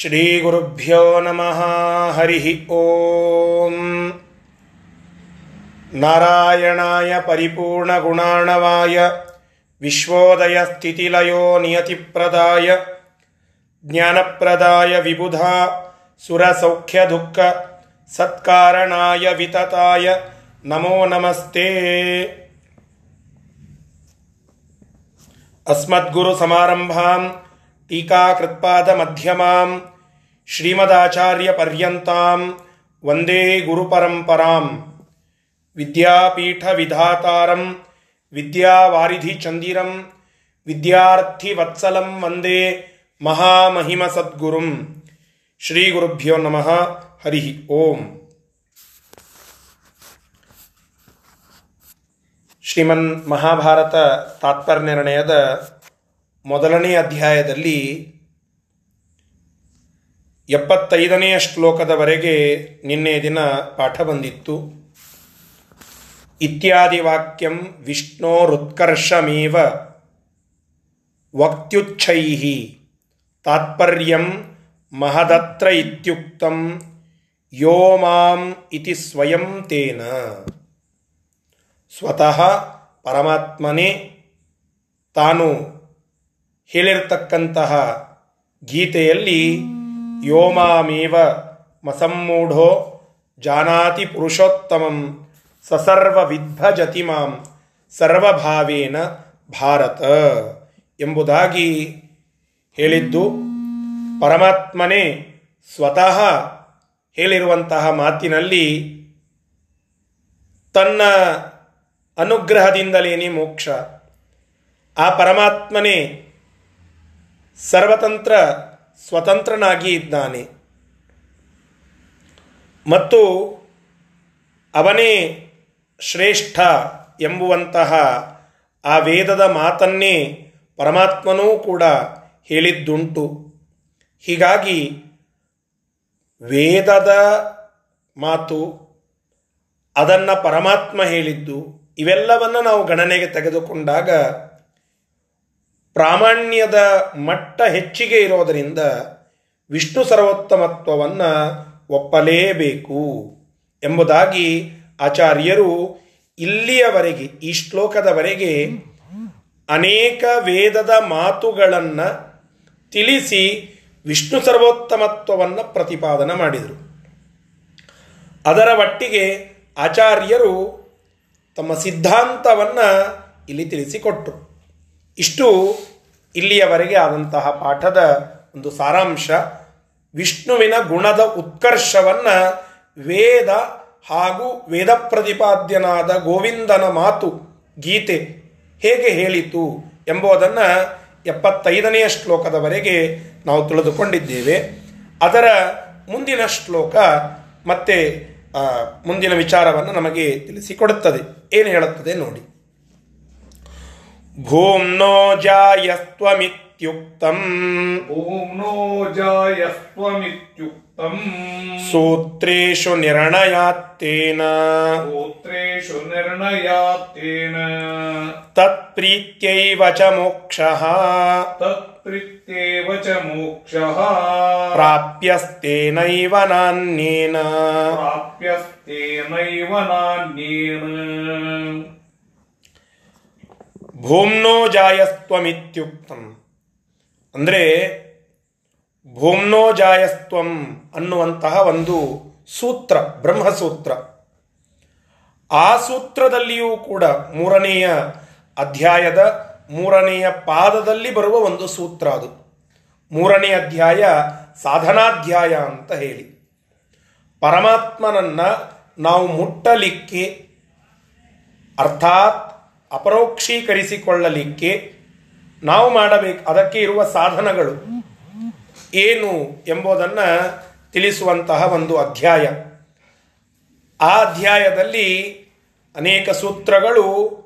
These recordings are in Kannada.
ಶ್ರೀಗುರುಭ್ಯೋ ನಮಃ, ಹರಿಃ ಓಂ. ನಾರಾಯಣಾಯ ಪರಿಪೂರ್ಣಗುಣಾಣವಾಯ ವಿಶ್ವೋದಯಸ್ಥಿತಿಲಯೋ ನಿಯತಿಪ್ರದಾಯ, ಜ್ಞಾನಪ್ರದಾಯ ವಿಬುಧಾ ಸುರಸೌಖ್ಯದುಃಖ ಸತ್ಕಾರಣಾಯ ವಿತತಾಯ, ನಮೋ ನಮಸ್ತೆ. ಅಸ್ಮದ್ಗುರು ಸಮಾರಂಭಾಂ ಟೀಕಾಕೃತ್ಪಾದ ಮಧ್ಯಮಾಂ ಶ್ರೀಮದಾಚಾರ್ಯ ಶ್ರೀಮದಾಚಾರ್ಯಪರ್ಯಂತಾಂ ವಂದೇ ಗುರುಪರಂಪರಾಂ ವಿದ್ಯಾಪೀಠವಿಧಾತಾರಂ ವಿದ್ಯಾರ್ಥಿ ವಿದ್ಯಾರ್ಥಿವತ್ಸಲಂ ವಂದೇ ಮಹಾಮಹಿಮಸದ್ಗುರುಂ ಶ್ರೀ ಗುರುಭ್ಯೋ ನಮಃ ಹರಿ ಓಂ ಶ್ರೀಮನ್ ಮಹಾಭಾರತ ತಾತ್ಪರ್ಯ ನಿರ್ಣಯದ ಮೊದಲನೇ ಅಧ್ಯಾಯದಲ್ಲಿ ಎಪ್ಪತ್ತೈದನೆಯ ಶ್ಲೋಕದವರೆಗೆ ನಿನ್ನೆ ದಿನ ಪಾಠ ಬಂದಿತ್ತು. ಇತ್ಯಾದಿ ವಾಕ್ಯಂ ವಿಷ್ಣೋರುತ್ಕರ್ಷಮೇವ ವಕ್ತ್ಯುಚ್ಛೈ ತಾತ್ಪರ್ಯಂ ಮಹದತ್ರ ಇತ್ಯುಕ್ತಂ ಯೋ ಮಾಂ ಇತಿ ಸ್ವಯಂ ತೇನ. ಸ್ವತಃ ಪರಮಾತ್ಮನೇ ತಾನು ಹೇಳಿರ್ತಕ್ಕಂತಹ ಗೀತೆಯಲ್ಲಿ ಯೋಮಾಮೇವ ಮಸಮ್ಮೂಢೋ ಜಾನಾತಿ ಪುರುಷೋತ್ತಮಂ ಸಸರ್ವ ವಿದ್ಭಜತಿ ಮಾಂ ಸರ್ವಭಾವೇನ ಭಾರತ ಎಂಬುದಾಗಿ ಹೇಳಿದ್ದು ಪರಮಾತ್ಮನೇ ಸ್ವತಃ ಹೇಳಿರುವಂತಹ ಮಾತಿನಲ್ಲಿ ತನ್ನ ಅನುಗ್ರಹದಿಂದಲೇನೆ ಮೋಕ್ಷ. ಆ ಪರಮಾತ್ಮನೇ ಸರ್ವತಂತ್ರ ಸ್ವತಂತ್ರನಾಗಿ ಇದ್ದಾನೆ. ಮತ್ತು ಅವನೇ ಶ್ರೇಷ್ಠ ಎಂಬುವಂತಹ ಆ ವೇದದ ಮಾತನ್ನೇ ಪರಮಾತ್ಮನೂ ಕೂಡ ಹೇಳಿದ್ದುಂಟು. ಹೀಗಾಗಿ ವೇದದ ಮಾತು, ಅದನ್ನು ಪರಮಾತ್ಮ ಹೇಳಿದ್ದು, ಇವೆಲ್ಲವನ್ನು ನಾವು ಗಣನೆಗೆ ತೆಗೆದುಕೊಂಡಾಗ ಪ್ರಾಮಾಣ್ಯದ ಮಟ್ಟ ಹೆಚ್ಚಿಗೆ ಇರೋದರಿಂದ ವಿಷ್ಣು ಸರ್ವೋತ್ತಮತ್ವವನ್ನು ಒಪ್ಪಲೇಬೇಕು ಎಂಬುದಾಗಿ ಆಚಾರ್ಯರು ಇಲ್ಲಿಯವರೆಗೆ, ಈ ಶ್ಲೋಕದವರೆಗೆ ಅನೇಕ ವೇದದ ಮಾತುಗಳನ್ನು ತಿಳಿಸಿ ವಿಷ್ಣು ಸರ್ವೋತ್ತಮತ್ವವನ್ನು ಪ್ರತಿಪಾದನೆ ಮಾಡಿದರು. ಅದರ ಒಟ್ಟಿಗೆ ಆಚಾರ್ಯರು ತಮ್ಮ ಸಿದ್ಧಾಂತವನ್ನು ಇಲ್ಲಿ ತಿಳಿಸಿಕೊಟ್ಟರು. ಇಷ್ಟು ಇಲ್ಲಿಯವರೆಗೆ ಆದಂತಹ ಪಾಠದ ಒಂದು ಸಾರಾಂಶ. ವಿಷ್ಣುವಿನ ಗುಣದ ಉತ್ಕರ್ಷವನ್ನು ವೇದ ಹಾಗೂ ವೇದ ಪ್ರತಿಪಾದ್ಯನಾದ ಗೋವಿಂದನ ಮಾತು, ಗೀತೆ ಹೇಗೆ ಹೇಳಿತು ಎಂಬುದನ್ನು ಎಪ್ಪತ್ತೈದನೆಯ ಶ್ಲೋಕದವರೆಗೆ ನಾವು ತಿಳಿದುಕೊಂಡಿದ್ದೇವೆ. ಅದರ ಮುಂದಿನ ಶ್ಲೋಕ ಮತ್ತೆ ಮುಂದಿನ ವಿಚಾರವನ್ನು ನಮಗೆ ತಿಳಿಸಿಕೊಡುತ್ತದೆ. ಏನು ಹೇಳುತ್ತದೆ ನೋಡಿ. ಭೂಮ್ನೋ ಜಾಯಸ್ತ್ವಮಿತ್ಯುಕ್ತಂ ಭೂಮ್ನೋ ಜಾಯಸ್ತ್ವಮಿತ್ಯುಕ್ತಂ ಸೂತ್ರೇಷು ನಿರ್ಣಯಾತ್ತೇನ ಗೋತ್ರೇಷು ನಿರ್ಣಯಾತ್ತೇನ ತತ್ಪ್ರೀತ್ಯೈವ ಚ ಮೋಕ್ಷಃ ತತ್ಪ್ರೀತ್ಯೇವ ಚ ಮೋಕ್ಷಃ ಪ್ರಾಪ್ಯಸ್ತೇನೈವ ನಾನ್ಯೇನ ಪ್ರಾಪ್ಯಸ್ತೇನೈವ ನಾನ್ಯೇನ ಭೂಮ್ನೋ ಜಾಯಸ್ತ್ವಮಿತ್ಯುಕ್ತಂ. ಅಂದರೆ ಭೂಮ್ನೋ ಜಾಯಸ್ತ್ವಂ ಅನ್ನುವಂತಹ ಒಂದು ಸೂತ್ರ, ಬ್ರಹ್ಮಸೂತ್ರ. ಆ ಸೂತ್ರದಲ್ಲಿಯೂ ಕೂಡ ಮೂರನೆಯ ಅಧ್ಯಾಯದ ಮೂರನೆಯ ಪಾದದಲ್ಲಿ ಬರುವ ಒಂದು ಸೂತ್ರ ಅದು. ಮೂರನೇ ಅಧ್ಯಾಯ ಸಾಧನಾಧ್ಯಾಯ ಅಂತ ಹೇಳಿ. ಪರಮಾತ್ಮನನ್ನ ನಾವು ಮುಟ್ಟಲಿಕ್ಕೆ, ಅರ್ಥಾತ್ ಅಪರೋಕ್ಷೀಕರಿಸಿಕೊಳ್ಳಲಿಕ್ಕೆ ನಾವು ಮಾಡಬೇಕು, ಅದಕ್ಕೆ ಇರುವ ಸಾಧನಗಳು ಏನು ಎಂಬುದನ್ನು ತಿಳಿಸುವಂತಹ ಒಂದು ಅಧ್ಯಾಯ. ಆ ಅಧ್ಯಾಯದಲ್ಲಿ ಅನೇಕ ಸೂತ್ರಗಳು,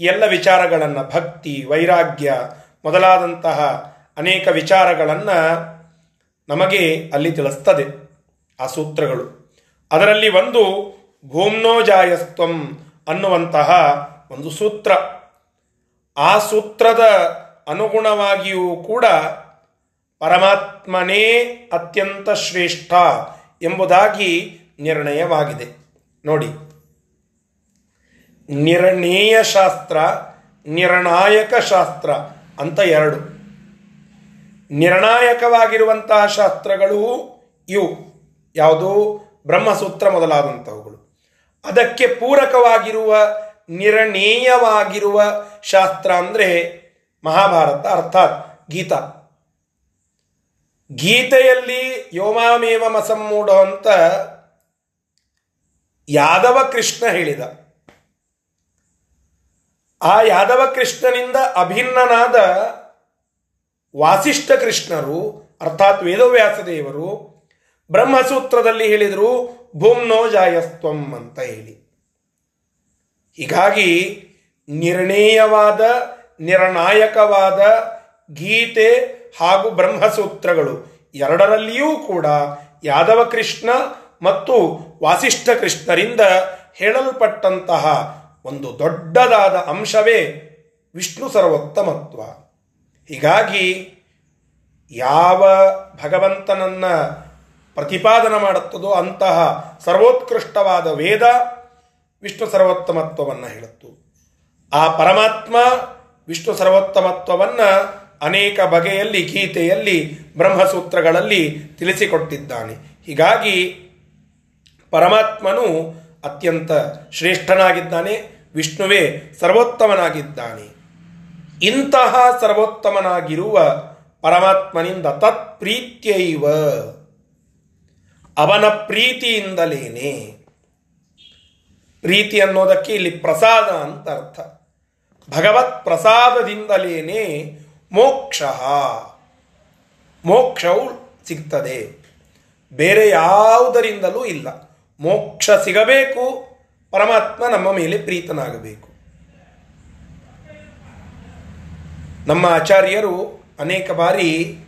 ಎಲ್ಲ ವಿಚಾರಗಳನ್ನು, ಭಕ್ತಿ, ವೈರಾಗ್ಯ ಮೊದಲಾದಂತಹ ಅನೇಕ ವಿಚಾರಗಳನ್ನು ನಮಗೆ ಅಲ್ಲಿ ತಿಳಿಸ್ತದೆ ಆ ಸೂತ್ರಗಳು. ಅದರಲ್ಲಿ ಒಂದು ಭೂಮ್ನೋಜಾಯಸ್ತ್ವಂ ಅನ್ನುವಂತಹ ಒಂದು ಸೂತ್ರ. ಆ ಸೂತ್ರದ ಅನುಗುಣವಾಗಿಯೂ ಕೂಡ ಪರಮಾತ್ಮನೇ ಅತ್ಯಂತ ಶ್ರೇಷ್ಠ ಎಂಬುದಾಗಿ ನಿರ್ಣಯವಾಗಿದೆ. ನೋಡಿ. ನಿರ್ಣೇಯ ಶಾಸ್ತ್ರ, ನಿರ್ಣಾಯಕ ಶಾಸ್ತ್ರ ಅಂತ ಎರಡು. ನಿರ್ಣಾಯಕವಾಗಿರುವಂತಹ ಶಾಸ್ತ್ರಗಳು ಇವು. ಯಾವುದು? ಬ್ರಹ್ಮಸೂತ್ರ ಮೊದಲಾದಂಥವುಗಳು ಅದಕ್ಕೆ ಪೂರಕವಾಗಿರುವ ನಿರ್ಣೇಯವಾಗಿರುವ ಶಾಸ್ತ್ರ ಅಂದರೆ ಮಹಾಭಾರತ, ಅರ್ಥಾತ್ ಗೀತಾ. ಗೀತೆಯಲ್ಲಿ ಯೋಮಾಮೇವ ಮಸಮ್ಮೂಢ ಅಂತ ಯಾದವ ಕೃಷ್ಣ ಹೇಳಿದ. ಆ ಯಾದವ ಕೃಷ್ಣನಿಂದ ಅಭಿನ್ನನಾದ ವಾಸಿಷ್ಠ ಕೃಷ್ಣರು, ಅರ್ಥಾತ್ ವೇದವ್ಯಾಸ ದೇವರು ಬ್ರಹ್ಮಸೂತ್ರದಲ್ಲಿ ಹೇಳಿದರು, ಭೂಮ್ನೋ ಜಾಯಸ್ತ್ವಂ ಅಂತ ಹೇಳಿ. ಹೀಗಾಗಿ ನಿರ್ಣೇಯವಾದ, ನಿರ್ಣಾಯಕವಾದ ಗೀತೆ ಹಾಗೂ ಬ್ರಹ್ಮಸೂತ್ರಗಳು ಎರಡರಲ್ಲಿಯೂ ಕೂಡ ಯಾದವ ಕೃಷ್ಣ ಮತ್ತು ವಾಸಿಷ್ಠ ಕೃಷ್ಣರಿಂದ ಹೇಳಲ್ಪಟ್ಟಂತಹ ಒಂದು ದೊಡ್ಡದಾದ ಅಂಶವೇ ವಿಷ್ಣು ಸರ್ವೋತ್ತಮತ್ವ. ಹೀಗಾಗಿ ಯಾವ ಭಗವಂತನನ್ನ ಪ್ರತಿಪಾದನ ಮಾಡುತ್ತದೋ ಅಂತಹ ಸರ್ವೋತ್ಕೃಷ್ಟವಾದ ವೇದ ವಿಷ್ಣು ಸರ್ವೋತ್ತಮತ್ವವನ್ನು ಹೇಳುತ್ತು. ಆ ಪರಮಾತ್ಮ ವಿಷ್ಣು ಸರ್ವೋತ್ತಮತ್ವವನ್ನು ಅನೇಕ ಬಗೆಯಲ್ಲಿ ಗೀತೆಯಲ್ಲಿ, ಬ್ರಹ್ಮಸೂತ್ರಗಳಲ್ಲಿ ತಿಳಿಸಿಕೊಟ್ಟಿದ್ದಾನೆ. ಹೀಗಾಗಿ ಪರಮಾತ್ಮನು ಅತ್ಯಂತ ಶ್ರೇಷ್ಠನಾಗಿದ್ದಾನೆ, ವಿಷ್ಣುವೇ ಸರ್ವೋತ್ತಮನಾಗಿದ್ದಾನೆ. ಇಂತಹ ಸರ್ವೋತ್ತಮನಾಗಿರುವ ಪರಮಾತ್ಮನಿಂದ ತತ್ಪ್ರೀತ್ಯೈವ. ಅವನ ಪ್ರೀತಿಯಿಂದಲೇನೆ. ಪ್ರೀತಿ ಅನ್ನೋದಕ್ಕೆ ಇಲ್ಲಿ ಪ್ರಸಾದ ಅಂತ ಅರ್ಥ. ಭಗವತ್ ಪ್ರಸಾದದಿಂದಲೇನೆ ಮೋಕ್ಷ. ಮೋಕ್ಷವು ಸಿಗ್ತದೆ. ಬೇರೆ ಯಾವುದರಿಂದಲೂ ಇಲ್ಲ. ಮೋಕ್ಷ ಸಿಗಬೇಕು, ಪರಮಾತ್ಮ ನಮ್ಮ ಮೇಲೆ ಪ್ರೀತನಾಗಬೇಕು. ನಮ್ಮ ಆಚಾರ್ಯರು ಅನೇಕ ಬಾರಿ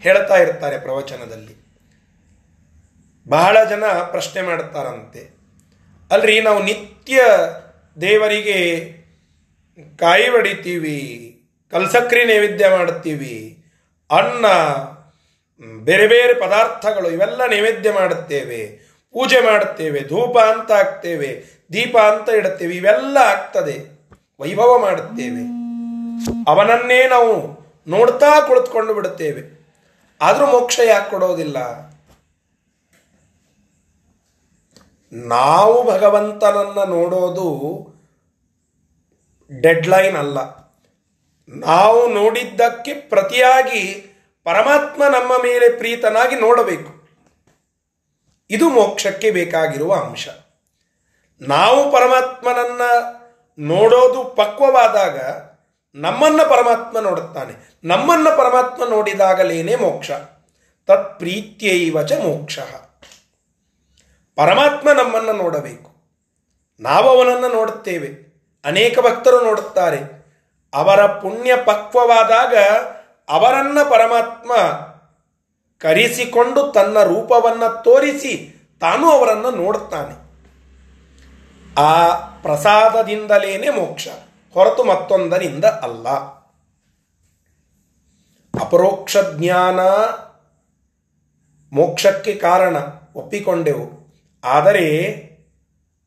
ಹೇಳ್ತಾ ಇರ್ತಾರೆ ಪ್ರವಚನದಲ್ಲಿ. ಬಹಳ ಜನ ಪ್ರಶ್ನೆ ಮಾಡುತ್ತಾರಂತೆ ಅಲ್ರಿ, ನಾವು ನಿತ್ಯ ದೇವರಿಗೆ ಕಾಯಿ ಹೊಡಿತೀವಿ ಕಲ್ಸಕ್ರಿ ನೈವೇದ್ಯ ಮಾಡುತ್ತೀವಿ ಅನ್ನ, ಬೇರೆ ಬೇರೆ ಪದಾರ್ಥಗಳು ಇವೆಲ್ಲ ನೈವೇದ್ಯ ಮಾಡುತ್ತೇವೆ, ಪೂಜೆ ಮಾಡುತ್ತೇವೆ, ಧೂಪ ಅಂತ ಹಾಕ್ತೇವೆ, ದೀಪ ಅಂತ ಇಡುತ್ತೇವೆ, ಇವೆಲ್ಲ ಆಗ್ತದೆ, ವೈಭವ ಮಾಡುತ್ತೇವೆ. ಅವನನ್ನೇ ನಾವು ನೋಡ್ತಾ ಕುಳಿತುಕೊಂಡು ಬಿಡುತ್ತೇವೆ. ಆದರೂ ಮೋಕ್ಷ ಯಾಕೆ ಕೊಡೋದಿಲ್ಲ? ನಾವು ಭಗವಂತನನ್ನು ನೋಡೋದು ಡೆಡ್ಲೈನ್ ಅಲ್ಲ. ನಾವು ನೋಡಿದ್ದಕ್ಕೆ ಪ್ರತಿಯಾಗಿ ಪರಮಾತ್ಮ ನಮ್ಮ ಮೇಲೆ ಪ್ರೀತನಾಗಿ ನೋಡಬೇಕು. ಇದು ಮೋಕ್ಷಕ್ಕೆ ಬೇಕಾಗಿರುವ ಅಂಶ. ನಾವು ಪರಮಾತ್ಮನನ್ನ ನೋಡೋದು ಪಕ್ವವಾದಾಗ ನಮ್ಮನ್ನ ಪರಮಾತ್ಮ ನೋಡುತ್ತಾನೆ. ನಮ್ಮನ್ನ ಪರಮಾತ್ಮ ನೋಡಿದಾಗಲೇನೆ ಮೋಕ್ಷ. ತತ್ ಪ್ರೀತ್ಯೈವಚ ಮೋಕ್ಷ. ಪರಮಾತ್ಮ ನಮ್ಮನ್ನು ನೋಡಬೇಕು. ನಾವು ಅವನನ್ನು ನೋಡುತ್ತೇವೆ. ಅನೇಕ ಭಕ್ತರು ನೋಡುತ್ತಾರೆ. ಅವರ ಪುಣ್ಯ ಪಕ್ವವಾದಾಗ ಅವರನ್ನು ಪರಮಾತ್ಮ ಕರೆಸಿಕೊಂಡು ತನ್ನ ರೂಪವನ್ನು ತೋರಿಸಿ ತಾನು ಅವರನ್ನು ನೋಡುತ್ತಾನೆ. ಆ ಪ್ರಸಾದದಿಂದಲೇನೆ ಮೋಕ್ಷ. ಹೊರತು ಮತ್ತೊಂದರಿಂದ ಅಲ್ಲ. ಅಪರೋಕ್ಷ ಜ್ಞಾನ ಮೋಕ್ಷಕ್ಕೆ ಕಾರಣ ಒಪ್ಪಿಕೊಂಡೆವು. ಆದರೆ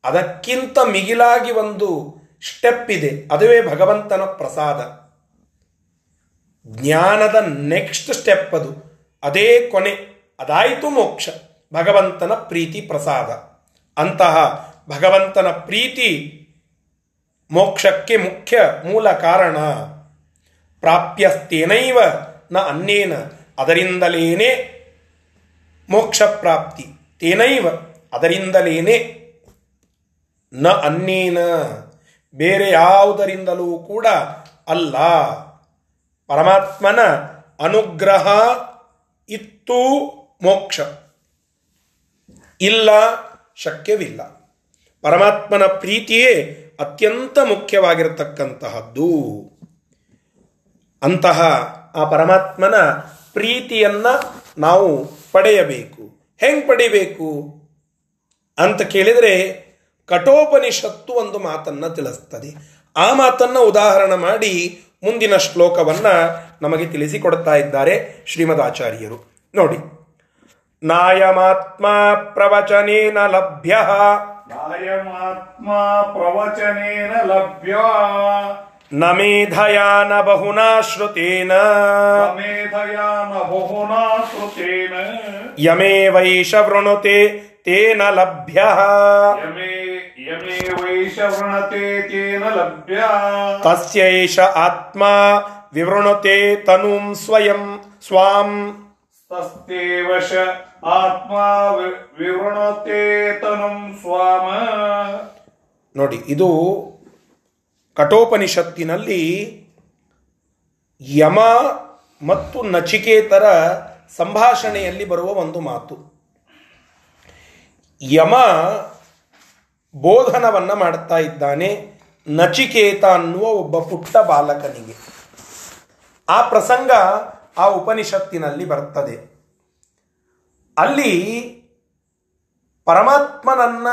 ಅದಕ್ಕಿಂತ ಮಿಗಿಲಾಗಿ ಒಂದು ಸ್ಟೆಪ್ ಇದೆ. ಅದುವೇ ಭಗವಂತನ ಪ್ರಸಾದ. ಜ್ಞಾನದ ನೆಕ್ಸ್ಟ್ ಸ್ಟೆಪ್ ಅದು. ಅದೇ ಕೊನೆ. ಅದಾಯಿತು ಮೋಕ್ಷ. ಭಗವಂತನ ಪ್ರೀತಿ ಪ್ರಸಾದ. ಅಂತಹ ಭಗವಂತನ ಪ್ರೀತಿ ಮೋಕ್ಷಕ್ಕೆ ಮುಖ್ಯ ಮೂಲ ಕಾರಣ. ಪ್ರಾಪ್ಯಸ್ತೇನೈವ ನ ಅನ್ನೇನ. ಅದರಿಂದಲೇನೇ ಮೋಕ್ಷ ಪ್ರಾಪ್ತಿ. ತೇನೈವ ಅದರಿಂದಲೇನೆ ನ ಅನ್ನೇನ. ಬೇರೆ ಯಾವುದರಿಂದಲೂ ಕೂಡ ಅಲ್ಲ. ಪರಮಾತ್ಮನ ಅನುಗ್ರಹ ಇತ್ತು ಮೋಕ್ಷ. ಇಲ್ಲ, ಶಕ್ಯವಿಲ್ಲ. ಪರಮಾತ್ಮನ ಪ್ರೀತಿಯೇ ಅತ್ಯಂತ ಮುಖ್ಯವಾಗಿರತಕ್ಕಂತಹದ್ದು. ಅಂತಹ ಆ ಪರಮಾತ್ಮನ ಪ್ರೀತಿಯನ್ನು ನಾವು ಪಡೆಯಬೇಕು. ಹೆಂಗೆ ಪಡಿಬೇಕು? ಅಂತ ಕೇಳಿದರೆ ಕಠೋಪನಿಷತ್ತು ಒಂದು ಮಾತನ್ನು ತಿಳಿಸ್ತದೆ. ಆ ಮಾತನ್ನು ಉದಾಹರಣೆ ಮಾಡಿ ಮುಂದಿನ ಶ್ಲೋಕವನ್ನ ನಮಗೆ ತಿಳಿಸಿಕೊಡ್ತಾ ಇದ್ದಾರೆ ಶ್ರೀಮದ್ ಆಚಾರ್ಯರು ನೋಡಿ. ನಾಯಮಾತ್ಮ ಪ್ರವಚನೇನ ಲಭ್ಯ. ನಾಯಮಾತ್ಮ ಪ್ರವಚನೇನ ಲಭ್ಯ. ನ ಮೇಧಯಾ ನ ಬಹುನಾ ಶ್ರುತೇನ. ಮೇಧಯಾ ನ ಬಹುನಾ ಶ್ರುತೇನ. ಯಮೇ ವೈಷ ವೃಣುತೆ ತೇನ ಲಭ್ಯ. ತಸ್ಯೈಷ ಆತ್ಮ ವಿವೃಣುತೆ ತನುಂ ಸ್ವಯಂ ಸ್ವಾಂ. ತಸ್ತೇವಶ ಆತ್ಮ ವಿವೃಣತೆ ತನುಂ ಸ್ವಾಮ. ನೋಡಿ ಇದು ಕಠೋಪನಿಷತ್ತಿನಲ್ಲಿ ಯಮ ಮತ್ತು ನಚಿಕೇತರ ಸಂಭಾಷಣೆಯಲ್ಲಿ ಬರುವ ಒಂದು ಮಾತು. ಯಮ ಬೋಧನವನ್ನು ಮಾಡ್ತಾ ಇದ್ದಾನೆ ನಚಿಕೇತ ಅನ್ನುವ ಒಬ್ಬ ಪುಟ್ಟ ಬಾಲಕನಿಗೆ. ಆ ಪ್ರಸಂಗ ಆ ಉಪನಿಷತ್ತಿನಲ್ಲಿ ಬರ್ತದೆ. ಅಲ್ಲಿ ಪರಮಾತ್ಮನನ್ನ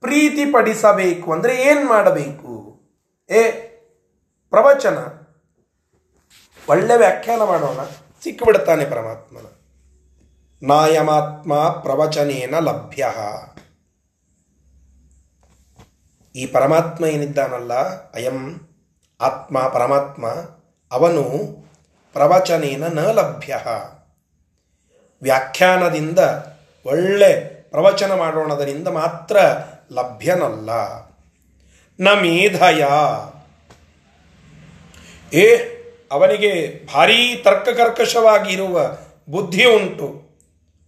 ಪ್ರೀತಿಪಡಿಸಬೇಕು ಅಂದರೆ ಏನ್ ಮಾಡಬೇಕು? ಏ, ಪ್ರವಚನ. ಒಳ್ಳೆ ವ್ಯಾಖ್ಯಾನ ಮಾಡೋಣ. ಸಿಕ್ಕಿಬಿಡ್ತಾನೆ ಪರಮಾತ್ಮನ. ನಾಯಮಾತ್ಮ ಪ್ರವಚನೇನ ಲಭ್ಯ. ಈ ಪರಮಾತ್ಮ ಏನಿದ್ದಾನಲ್ಲ, ಅಯಂ ಆತ್ಮ ಪರಮಾತ್ಮ, ಅವನು ಪ್ರವಚನೇನ ನ ಲಭ್ಯ. ವ್ಯಾಖ್ಯಾನದಿಂದ ಒಳ್ಳೆ ಪ್ರವಚನ ಮಾಡೋಣದರಿಂದ ಮಾತ್ರ ಲಭ್ಯನಲ್ಲ. ನ ಮೇಧಯ. ಏ, ಅವನಿಗೆ ಭಾರೀ ತರ್ಕಕರ್ಕಶವಾಗಿರುವ ಬುದ್ಧಿ ಉಂಟು.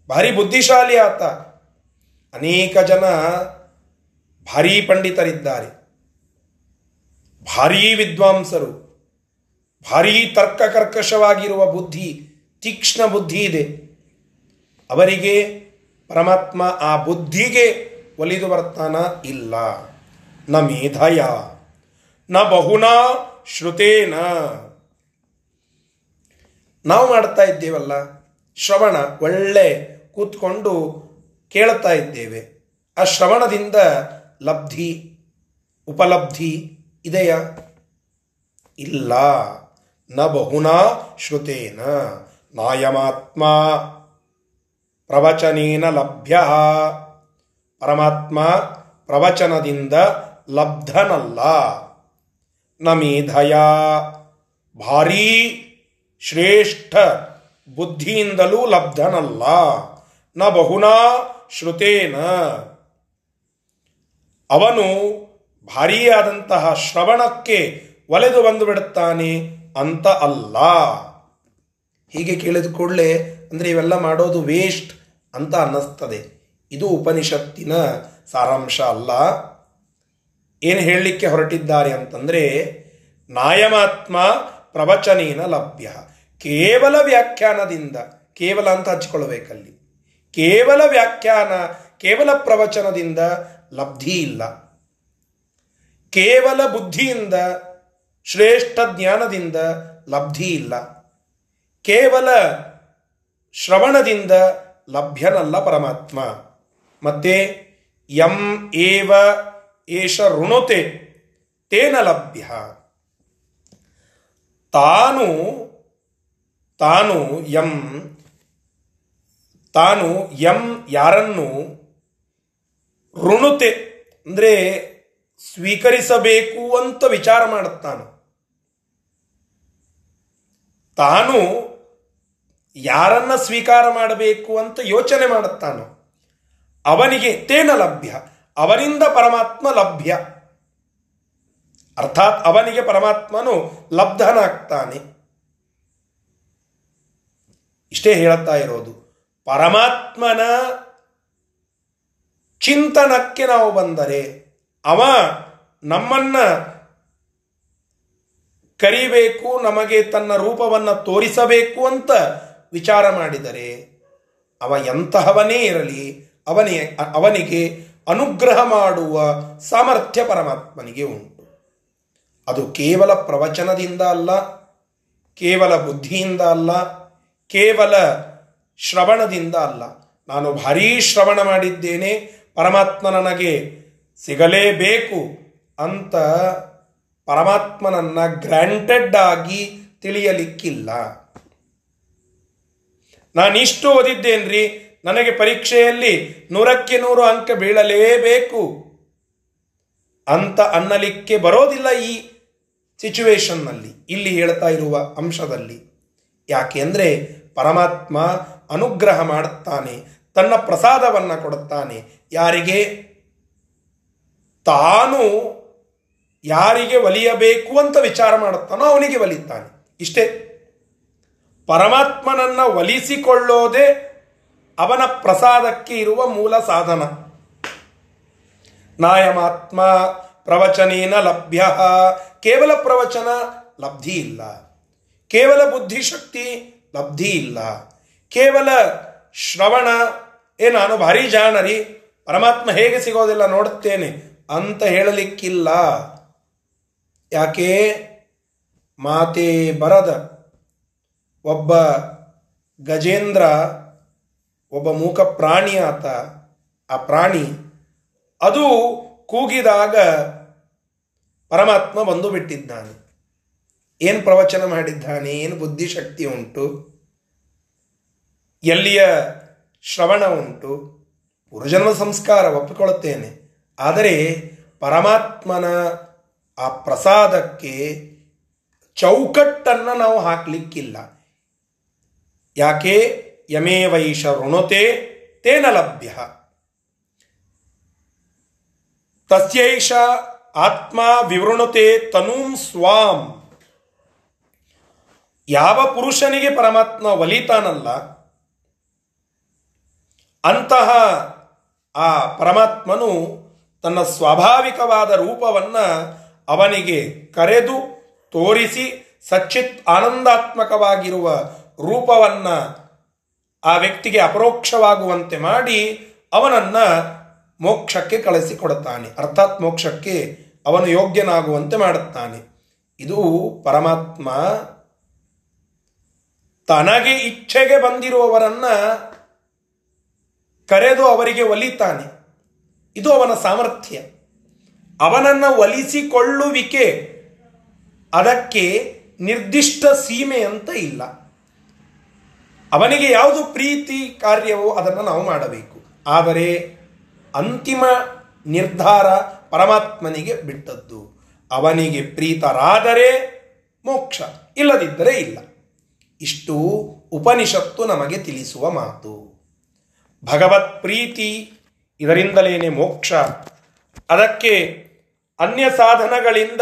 ಭಾರಿ ಬುದ್ಧಿಶಾಲಿ ಆತ. ಅನೇಕ ಜನ ಭಾರೀ ಪಂಡಿತರಿದ್ದಾರೆ. ಭಾರೀ ವಿದ್ವಾಂಸರು. ಭಾರೀ ತರ್ಕಕರ್ಕಶವಾಗಿರುವ ಬುದ್ಧಿ, ತೀಕ್ಷ್ಣ ಬುದ್ಧಿ ಇದೆ. ಅವರಿಗೆ ಪರಮಾತ್ಮ ಆ ಬುದ್ಧಿಗೆ ಒಲಿದು ಬರ್ತಾನ ಇಲ್ಲ. ನ ಮೇಧಯ, ನ ಬಹುನಾ ಶ್ರುತೇನ. ನಾವು ಮಾಡ್ತಾ ಇದ್ದೇವಲ್ಲ, ಶ್ರವಣ ಒಳ್ಳೆ ಕೂತ್ಕೊಂಡು ಕೇಳ್ತಾ ಇದ್ದೇವೆ. ಆ ಶ್ರವಣದಿಂದ ಲಬ್ಧಿ, ಉಪಲಬ್ಧಿ ಇದೆಯಾ? ಇಲ್ಲ. ನ ಬಹುನಾ ಶ್ರುತೇನ ನಾಯಮಾತ್ಮ ಪ್ರವಚನೇನ ಲಭ್ಯ. ಪರಮಾತ್ಮ ಪ್ರವಚನದಿಂದ ಲಬ್ಧನಲ್ಲ. ನ ಮೇಧಯ ಭಾರೀ ಶ್ರೇಷ್ಠ ಬುದ್ಧಿಯಿಂದಲೂ ಲಬ್ಧನಲ್ಲ. ನ ಬಹುನಾ ಶ್ರುತೇನ. ಅವನು ಭಾರೀಯಾದಂತಹ ಶ್ರವಣಕ್ಕೆ ಒಲೆದು ಬಂದು ಬಿಡುತ್ತಾನೆ ಅಂತ ಅಲ್ಲ. ಹೀಗೆ ಕೇಳಿದ ಕೂಡಲೇ ಅಂದರೆ ಇವೆಲ್ಲ ಮಾಡೋದು ವೇಸ್ಟ್ ಅಂತ ಅನ್ನಿಸ್ತದೆ. ಇದು ಉಪನಿಷತ್ತಿನ ಸಾರಾಂಶ ಅಲ್ಲ. ಏನು ಹೇಳಲಿಕ್ಕೆ ಹೊರಟಿದ್ದಾರೆ ಅಂತಂದರೆ ನಾಯಮಾತ್ಮ ಪ್ರವಚನೇನ ಲಭ್ಯ. ಕೇವಲ ವ್ಯಾಖ್ಯಾನದಿಂದ, ಕೇವಲ ಅಂತ ಹಚ್ಕೊಳ್ಬೇಕಲ್ಲಿ ಕೇವಲ ವ್ಯಾಖ್ಯಾನ, ಕೇವಲ ಪ್ರವಚನದಿಂದ ಲಬ್ಧಿ ಇಲ್ಲ. ಕೇವಲ ಬುದ್ಧಿಯಿಂದ, ಶ್ರೇಷ್ಠ ಜ್ಞಾನದಿಂದ ಲಬ್ಧಿ ಇಲ್ಲ. ಕೇವಲ ಶ್ರವಣದಿಂದ ಲಭ್ಯನಲ್ಲ ಪರಮಾತ್ಮ. ಮತ್ತೆ, ಯಂ ಏವ ಏಷ ಋಣುತೆ, ತೇನ ಲಭ್ಯ. ತಾನು ತಾನು ಯಂ ತಾನು ಎಂ ಯಾರನ್ನು ಋಣುತೆ, ಅಂದರೆ ಸ್ವೀಕರಿಸಬೇಕು ಅಂತ ವಿಚಾರ ಮಾಡುತ್ತಾನೆ ತಾನು. ಯಾರನ್ನ ಸ್ವೀಕಾರ ಮಾಡಬೇಕು ಅಂತ ಯೋಚನೆ ಮಾಡುತ್ತಾನೋ ಅವನಿಗೆ ತೇನ ಲಭ್ಯ, ಅವನಿಂದ ಪರಮಾತ್ಮ ಲಭ್ಯ. ಅರ್ಥಾತ್ ಅವನಿಗೆ ಪರಮಾತ್ಮನು ಲಬ್ಧನಾಗ್ತಾನೆ. ಇಷ್ಟೇ ಹೇಳುತ್ತಾ ಇರೋದು. ಪರಮಾತ್ಮನ ಚಿಂತನಕ್ಕೆ ನಾವು ಬಂದರೆ ಅವ ನಮ್ಮನ್ನ ಕರಿಬೇಕು, ನಮಗೆ ತನ್ನ ರೂಪವನ್ನು ತೋರಿಸಬೇಕು ಅಂತ ವಿಚಾರ ಮಾಡಿದರೆ ಅವ ಎಂತಹವನೇ ಇರಲಿ, ಅವನೇ, ಅವನಿಗೆ ಅನುಗ್ರಹ ಮಾಡುವ ಸಾಮರ್ಥ್ಯ ಪರಮಾತ್ಮನಿಗೆ ಉಂಟು. ಅದು ಕೇವಲ ಪ್ರವಚನದಿಂದ ಅಲ್ಲ, ಕೇವಲ ಬುದ್ಧಿಯಿಂದ ಅಲ್ಲ, ಕೇವಲ ಶ್ರವಣದಿಂದ ಅಲ್ಲ. ನಾನು ಭಾರೀ ಶ್ರವಣ ಮಾಡಿದ್ದೇನೆ. ಪರಮಾತ್ಮ ನನಗೆ ಸಿಗಲೇಬೇಕು ಅಂತ ಪರಮಾತ್ಮನನ್ನ ಗ್ರ್ಯಾಂಟೆಡ್ ಆಗಿ ತಿಳಿಯಲಿಕ್ಕಿಲ್ಲ. ನಾನಿಷ್ಟು ಓದಿದ್ದೇನ್ರಿ. ನನಗೆ ಪರೀಕ್ಷೆಯಲ್ಲಿ ನೂರಕ್ಕೆ ನೂರು ಅಂಕ ಬೀಳಲೇಬೇಕು ಅಂತ ಅನ್ನಲಿಕ್ಕೆ ಬರೋದಿಲ್ಲ ಈ ಸಿಚುವೇಶನ್ನಲ್ಲಿ ಇಲ್ಲಿ ಹೇಳ್ತಾ ಇರುವ ಅಂಶದಲ್ಲಿ. ಯಾಕೆಂದ್ರೆ ಪರಮಾತ್ಮ ಅನುಗ್ರಹ ಮಾಡುತ್ತಾನೆ, ತನ್ನ ಪ್ರಸಾದವನ್ನು ಕೊಡುತ್ತಾನೆ. ಯಾರಿಗೆ? ತಾನು ಯಾರಿಗೆ ಒಲಿಯಬೇಕು ಅಂತ ವಿಚಾರ ಮಾಡುತ್ತಾನೋ ಅವನಿಗೆ ಒಲಿತಾನೆ ಇಷ್ಟೇ. ಪರಮಾತ್ಮನನ್ನ ಒಲಿಸಿಕೊಳ್ಳೋದೇ ಅವನ ಪ್ರಸಾದಕ್ಕೆ ಇರುವ ಮೂಲ ಸಾಧನ. ನಾಯಮಾತ್ಮ ಪ್ರವಚನೇನ ಲಭ್ಯ, ಕೇವಲ ಪ್ರವಚನ ಲಬ್ಧಿ ಇಲ್ಲ. ಕೇವಲ ಬುದ್ಧಿಶಕ್ತಿ ಲಬ್ಧಿ ಇಲ್ಲ. ಕೇವಲ ಶ್ರವಣ ಏ ನಾನು ಭಾರಿ ಜಾಣರಿ, ಪರಮಾತ್ಮ ಹೇಗೆ ಸಿಗೋದಿಲ್ಲ ನೋಡುತ್ತೇನೆ ಅಂತ ಹೇಳಲಿಕ್ಕಿಲ್ಲ. ಯಾಕೆ? ಮಾತೆ ಬರದ ಒಬ್ಬ ಗಜೇಂದ್ರ, ಒಬ್ಬ ಮೂಕ ಪ್ರಾಣಿ ಆತ, ಆ ಪ್ರಾಣಿ ಅದು ಕೂಗಿದಾಗ ಪರಮಾತ್ಮ ಬಂದು ಬಿಟ್ಟಿದ್ದಾನೆ. ಏನು ಪ್ರವಚನ ಮಾಡಿದ್ದಾನೆ? ಏನು ಬುದ್ಧಿಶಕ್ತಿ ಉಂಟು? ಎಲ್ಲಿಯ ಶ್ರವಣ ಉಂಟು? ಪುರುಜನ್ಮ ಸಂಸ್ಕಾರ ಒಪ್ಪಿಕೊಳ್ಳುತ್ತೇನೆ. ಆದರೆ ಪರಮಾತ್ಮನ ಆ ಪ್ರಸಾದಕ್ಕೆ ಚೌಕಟ್ಟನ್ನು ನಾವು ಹಾಕಲಿಕ್ಕಿಲ್ಲ. ಯಾಕೆ? ಯಮೇ ವೈಷ ಋಣತೆ ತೇನ ಲಭ್ಯ. ತಸ್ಯೈಷ ಆತ್ಮ ವಿವೃಣುತೆ ತನೂಂ ಸ್ವಾಂ. ಯಾವ ಪುರುಷನಿಗೆ ಪರಮಾತ್ಮ ಒಲಿತಾನಲ್ಲ ಅಂತಹ ಆ ಪರಮಾತ್ಮನು ತನ್ನ ಸ್ವಾಭಾವಿಕವಾದ ರೂಪವನ್ನ ಅವನಿಗೆ ಕರೆದು ತೋರಿಸಿ ಸಚ್ಚಿತ್ ಆನಂದಾತ್ಮಕವಾಗಿರುವ ರೂಪವನ್ನ ಆ ವ್ಯಕ್ತಿಗೆ ಅಪರೋಕ್ಷವಾಗುವಂತೆ ಮಾಡಿ ಅವನನ್ನ ಮೋಕ್ಷಕ್ಕೆ ಕಳಿಸಿಕೊಡುತ್ತಾನೆ. ಅರ್ಥಾತ್ ಮೋಕ್ಷಕ್ಕೆ ಅವನು ಯೋಗ್ಯನಾಗುವಂತೆ ಮಾಡುತ್ತಾನೆ. ಇದು ಪರಮಾತ್ಮ ತನಗೆ ಇಚ್ಛೆಗೆ ಬಂದಿರುವವರನ್ನ ಕರೆದು ಅವರಿಗೆ ಒಲಿತಾನೆ ಇದು ಅವನ ಸಾಮರ್ಥ್ಯ. ಅವನನ್ನ ಒಲಿಸಿಕೊಳ್ಳುವಿಕೆ ಅದಕ್ಕೆ ನಿರ್ದಿಷ್ಟ ಸೀಮೆ ಅಂತ ಇಲ್ಲ. ಅವನಿಗೆ ಯಾವುದು ಪ್ರೀತಿ ಕಾರ್ಯವೋ ಅದನ್ನು ನಾವು ಮಾಡಬೇಕು. ಆದರೆ ಅಂತಿಮ ನಿರ್ಧಾರ ಪರಮಾತ್ಮನಿಗೆ ಬಿಟ್ಟದ್ದು. ಅವನಿಗೆ ಪ್ರೀತರಾದರೆ ಮೋಕ್ಷ, ಇಲ್ಲದಿದ್ದರೆ ಇಲ್ಲ. ಇಷ್ಟು ಉಪನಿಷತ್ತು ನಮಗೆ ತಿಳಿಸುವ ಮಾತು. ಭಗವತ್ ಪ್ರೀತಿ ಇದರಿಂದಲೇನೆ ಮೋಕ್ಷ. ಅದಕ್ಕೆ ಅನ್ಯ ಸಾಧನಗಳಿಂದ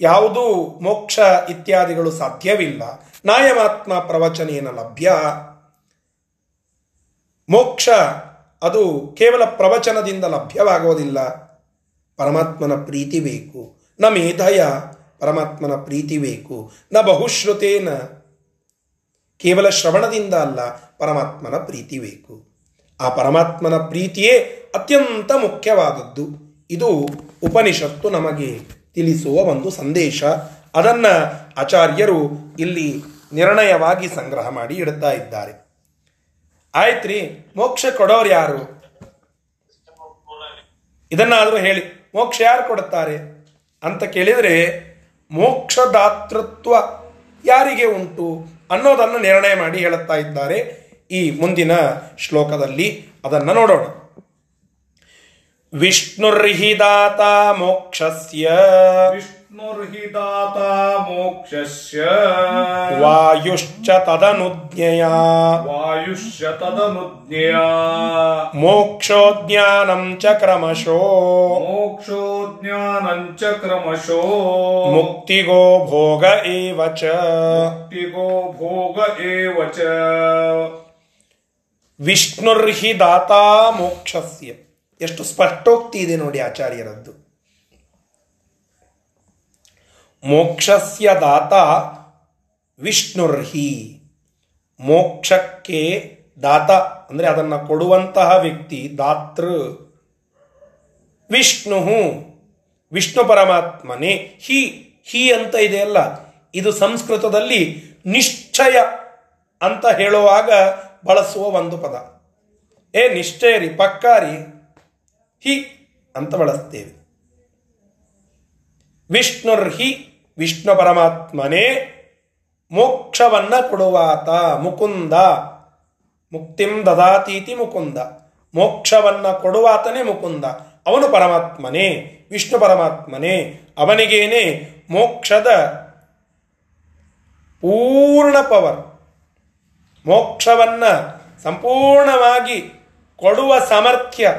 ಯಾವುದೂ ಮೋಕ್ಷ ಇತ್ಯಾದಿಗಳು ಸಾಧ್ಯವಿಲ್ಲ. ನಾಯಮಾತ್ಮ ಪ್ರವಚನೇನ ಲಭ್ಯ. ಮೋಕ್ಷ ಅದು ಕೇವಲ ಪ್ರವಚನದಿಂದ ಲಭ್ಯವಾಗುವುದಿಲ್ಲ. ಪರಮಾತ್ಮನ ಪ್ರೀತಿ ಬೇಕು. ನ ಮೇಧಯ ಪರಮಾತ್ಮನ ಪ್ರೀತಿ ಬೇಕು. ನ ಬಹುಶ್ರುತೇನ ಕೇವಲ ಶ್ರವಣದಿಂದ ಅಲ್ಲ, ಪರಮಾತ್ಮನ ಪ್ರೀತಿ ಬೇಕು. ಆ ಪರಮಾತ್ಮನ ಪ್ರೀತಿಯೇ ಅತ್ಯಂತ ಮುಖ್ಯವಾದದ್ದು. ಇದು ಉಪನಿಷತ್ತು ನಮಗೆ ತಿಳಿಸುವ ಒಂದು ಸಂದೇಶ. ಅದನ್ನ ಆಚಾರ್ಯರು ಇಲ್ಲಿ ನಿರ್ಣಯವಾಗಿ ಸಂಗ್ರಹ ಮಾಡಿ ಇಡ್ತಾ ಇದ್ದಾರೆ. ಆಯ್ತ್ರಿ, ಮೋಕ್ಷ ಕೊಡೋರು ಯಾರು? ಇದನ್ನಾದರೂ ಹೇಳಿ. ಮೋಕ್ಷ ಯಾರು ಕೊಡುತ್ತಾರೆ? ಅಂತ ಕೇಳಿದರೆ ಮೋಕ್ಷದಾತೃತ್ವ ಯಾರಿಗೆ ಉಂಟು? ಅನ್ನೋದನ್ನು ನಿರ್ಣಯ ಮಾಡಿ ಹೇಳುತ್ತಾ ಇದ್ದಾರೆ ಈ ಮುಂದಿನ ಶ್ಲೋಕದಲ್ಲಿ ಅದನ್ನು ನೋಡೋಣ. ವಿಷ್ಣುರ್ಹಿ ದಾತ ಮೋಕ್ಷಸ್ಯ. ವಿಷ್ಣುರ್ಹಿ ದಾತ ಮೋಕ್ಷಸ್ಯ ವಾಯುಶ್ಚ ತದನುಜ್ಞೆಯ तदनुज्ञया। मोक्षो ಮೋಕ್ಷೋ च क्रमशो। ಕ್ರಮಶೋ ಮೋಕ್ಷೋ ಜ್ಞಾನಂಚ ಕ್ರಮಶೋ ಮುಕ್ತಿಗೋ ಭೋಗ एव ಚ ಮುಕ್ತಿಗೋ ಭೋಗ एव च। ವಿಷ್ಣುರ್ಹಿ ದಾತ ಮೋಕ್ಷಸ್ಯ ಎಷ್ಟು ಸ್ಪಷ್ಟೋಕ್ತಿ ಇದೆ ನೋಡಿ ಆಚಾರ್ಯರದ್ದು. ಮೋಕ್ಷಸ್ಯ ದಾತ ವಿಷ್ಣುರ್ಹಿ. ಮೋಕ್ಷಕ್ಕೆ ದಾತ ಅಂದರೆ ಅದನ್ನು ಕೊಡುವಂತಹ ವ್ಯಕ್ತಿ ದಾತೃ. ವಿಷ್ಣು ವಿಷ್ಣು ಪರಮಾತ್ಮನೇ. ಹಿ ಹಿ ಅಂತ ಇದೆಯಲ್ಲ ಇದು ಸಂಸ್ಕೃತದಲ್ಲಿ ನಿಶ್ಚಯ ಅಂತ ಹೇಳುವಾಗ ಬಳಸುವ ಒಂದು ಪದ. ಏ ನಿಶ್ಚಯ ರೀ ಪಕ್ಕಾರಿ ಹಿ ಅಂತ ಬಳಸ್ತೇವೆ. ವಿಷ್ಣುರ್ಹಿ ವಿಷ್ಣು ಪರಮಾತ್ಮನೇ ಮೋಕ್ಷವನ್ನ ಕೊಡುವಾತ, ಮುಕುಂದ. ಮುಕ್ತಿಂ ದದಾತೀತಿ ಮುಕುಂದ. ಮೋಕ್ಷವನ್ನ ಕೊಡುವಾತನೇ ಮುಕುಂದ. ಅವನು ಪರಮಾತ್ಮನೇ, ವಿಷ್ಣು ಪರಮಾತ್ಮನೇ. ಅವನಿಗೇನೆ ಮೋಕ್ಷದ ಪೂರ್ಣ ಪವರ್. ಮೋಕ್ಷವನ್ನ ಸಂಪೂರ್ಣವಾಗಿ ಕೊಡುವ ಸಾಮರ್ಥ್ಯ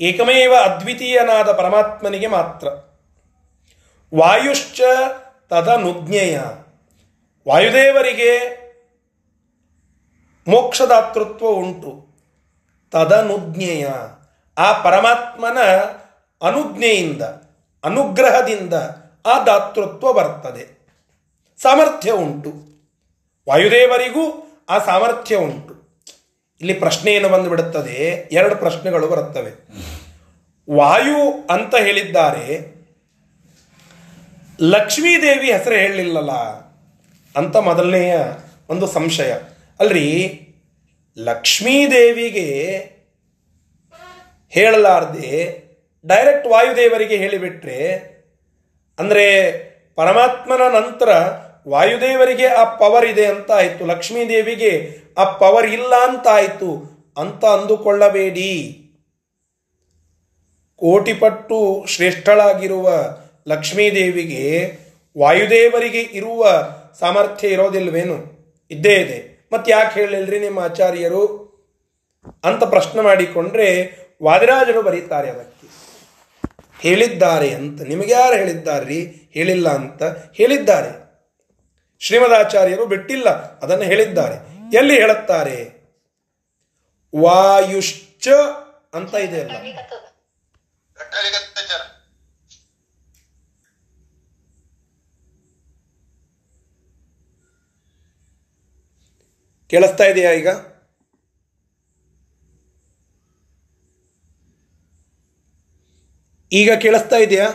ಏಕಮೇವ ಅದ್ವಿತೀಯನಾದ ಪರಮಾತ್ಮನಿಗೆ ಮಾತ್ರ. ವಾಯುಶ್ಚ ತದನುಜ್ಞೇಯ. ವಾಯುದೇವರಿಗೆ ಮೋಕ್ಷದಾತೃತ್ವ ಉಂಟು. ತದನುಜ್ಞೇಯ. ಆ ಪರಮಾತ್ಮನ ಅನುಜ್ಞೆಯಿಂದ, ಅನುಗ್ರಹದಿಂದ ಆ ದಾತೃತ್ವ ಬರ್ತದೆ. ಸಾಮರ್ಥ್ಯ ಉಂಟು. ವಾಯುದೇವರಿಗೂ ಆ ಸಾಮರ್ಥ್ಯ ಉಂಟು. ಇಲ್ಲಿ ಪ್ರಶ್ನೆ ಏನು ಬಂದುಬಿಡುತ್ತದೆ? ಎರಡು ಪ್ರಶ್ನೆಗಳು ಬರುತ್ತವೆ. ವಾಯು ಅಂತ ಹೇಳಿದ್ದಾರೆ. ಲಕ್ಷ್ಮೀದೇವಿ ಹೆಸರು ಹೇಳಲಿಲ್ಲಲ್ಲ? ಅಂತ ಮೊದಲನೆಯ ಒಂದು ಸಂಶಯ. ಅಲ್ರಿ ಲಕ್ಷ್ಮೀದೇವಿಗೆ ಹೇಳಲಾರ್ದೆ ಡೈರೆಕ್ಟ್ ವಾಯುದೇವರಿಗೆ ಹೇಳಿಬಿಟ್ರೆ, ಅಂದರೆ ಪರಮಾತ್ಮನ ನಂತರ ವಾಯುದೇವರಿಗೆ ಆ ಪವರ್ ಇದೆ ಅಂತ ಆಯಿತು ಲಕ್ಷ್ಮೀದೇವಿಗೆ ಆ ಪವರ್ ಇಲ್ಲ ಅಂತ ಆಯಿತು ಅಂತ ಅಂದುಕೊಳ್ಳಬೇಡಿ. ಕೋಟಿಪಟ್ಟು ಶ್ರೇಷ್ಠಳಾಗಿರುವ ಲಕ್ಷ್ಮೀದೇವಿಗೆ ವಾಯುದೇವರಿಗೆ ಇರುವ ಸಾಮರ್ಥ್ಯ ಇರೋದಿಲ್ವೇನು? ಇದ್ದೇ ಇದೆ. ಮತ್ತೆ ಯಾಕೆ ಹೇಳಿಲ್ರಿ ನಿಮ್ಮ ಆಚಾರ್ಯರು? ಅಂತ ಪ್ರಶ್ನೆ ಮಾಡಿಕೊಂಡ್ರೆ ವಾದಿರಾಜರು ಬರೀತಾರೆ ಅದಕ್ಕೆ. ಹೇಳಿದ್ದಾರೆ ಅಂತ. ನಿಮಗೆ ಯಾರು ಹೇಳಿದ್ದಾರ್ರಿ? ಹೇಳಿಲ್ಲ ಅಂತ ಹೇಳಿದ್ದಾರೆ. ಶ್ರೀಮದಾಚಾರ್ಯರು ಬಿಟ್ಟಿಲ್ಲ, ಅದನ್ನು ಹೇಳಿದ್ದಾರೆ. ಎಲ್ಲಿ ಹೇಳುತ್ತಾರೆ? ವಾಯುಶ್ಚ ಅಂತ ಇದೆ ಅಲ್ಲ. ಕೇಳಿಸ್ತಾ ಇದೆಯಾ ಈಗ? ಈಗ ಕೇಳಿಸ್ತಾ ಇದೆಯಾ?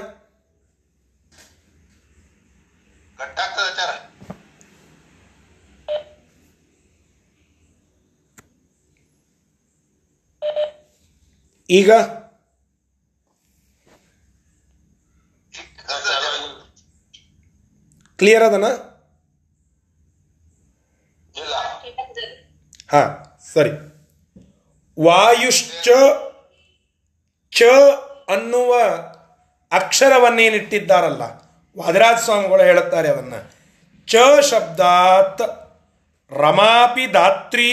ಈಗ? ಕ್ಲಿಯರ್ ಅದನ? ಹಾ, ಸರಿ. ವಾಯುಶ್ಚ ಚ ಅನ್ನುವ ಅಕ್ಷರವನ್ನೇನಿಟ್ಟಿದ್ದಾರಲ್ಲ, ವಾದರಾಜ ಸ್ವಾಮಿಗಳು ಹೇಳುತ್ತಾರೆ ಅವನ್ನ. ಚ ಶಬ್ದಾತ್ ರಮಾಪಿ ದಾತ್ರಿ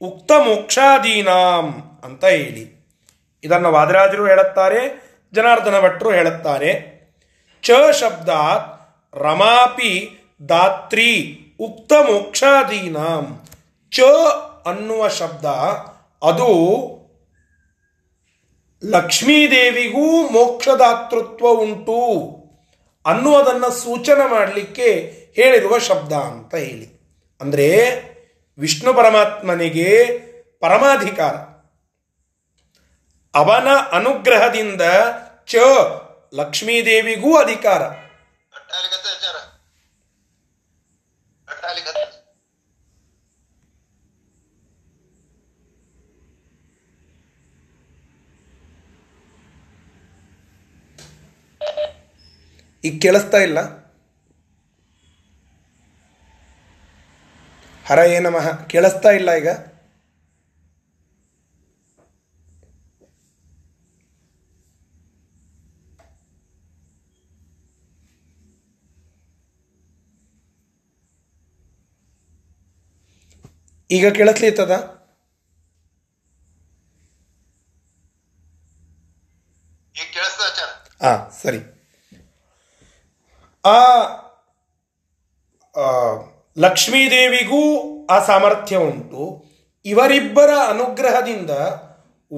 ಉಕ್ತ ಮೋಕ್ಷಾದೀನಾಂ ಅಂತ ಹೇಳಿ. ಇದನ್ನು ವಾದರಾಜರು ಹೇಳುತ್ತಾರೆ, ಜನಾರ್ದನ ಭಟ್ರು ಹೇಳುತ್ತಾರೆ. ಚ ಶಬ್ದಾತ್ ರಮಾಪಿ ದಾತ್ರಿ ಉಕ್ತ ಮೋಕ್ಷಾದೀನಾಂ ಚ ಅನ್ನುವ ಶಬ್ದ, ಅದು ಲಕ್ಷ್ಮೀದೇವಿಗೂ ಮೋಕ್ಷದಾತೃತ್ವ ಉಂಟು ಅನ್ನುವುದನ್ನು ಸೂಚನೆ ಮಾಡಲಿಕ್ಕೆ ಹೇಳಿರುವ ಶಬ್ದ ಅಂತ ಹೇಳಿ. ಅಂದರೆ ವಿಷ್ಣು ಪರಮಾತ್ಮನಿಗೆ ಪರಮಾಧಿಕಾರ. ಅವನ ಅನುಗ್ರಹದಿಂದ ಚ ಲಕ್ಷ್ಮೀದೇವಿಗೂ ಅಧಿಕಾರ. ಈಗ ಕೇಳಿಸ್ತಾ ಇಲ್ಲ. ಹರ ಏ ನಮಃ. ಕೇಳಿಸ್ತಾ ಇಲ್ಲ ಈಗ. ಈಗ ಕೇಳಿಸ್ಲಿತ್ತದ ಹಾಂ ಸರಿ. ಆ ಲಕ್ಷ್ಮೀದೇವಿಗೂ ಆ ಸಾಮರ್ಥ್ಯ ಉಂಟು. ಇವರಿಬ್ಬರ ಅನುಗ್ರಹದಿಂದ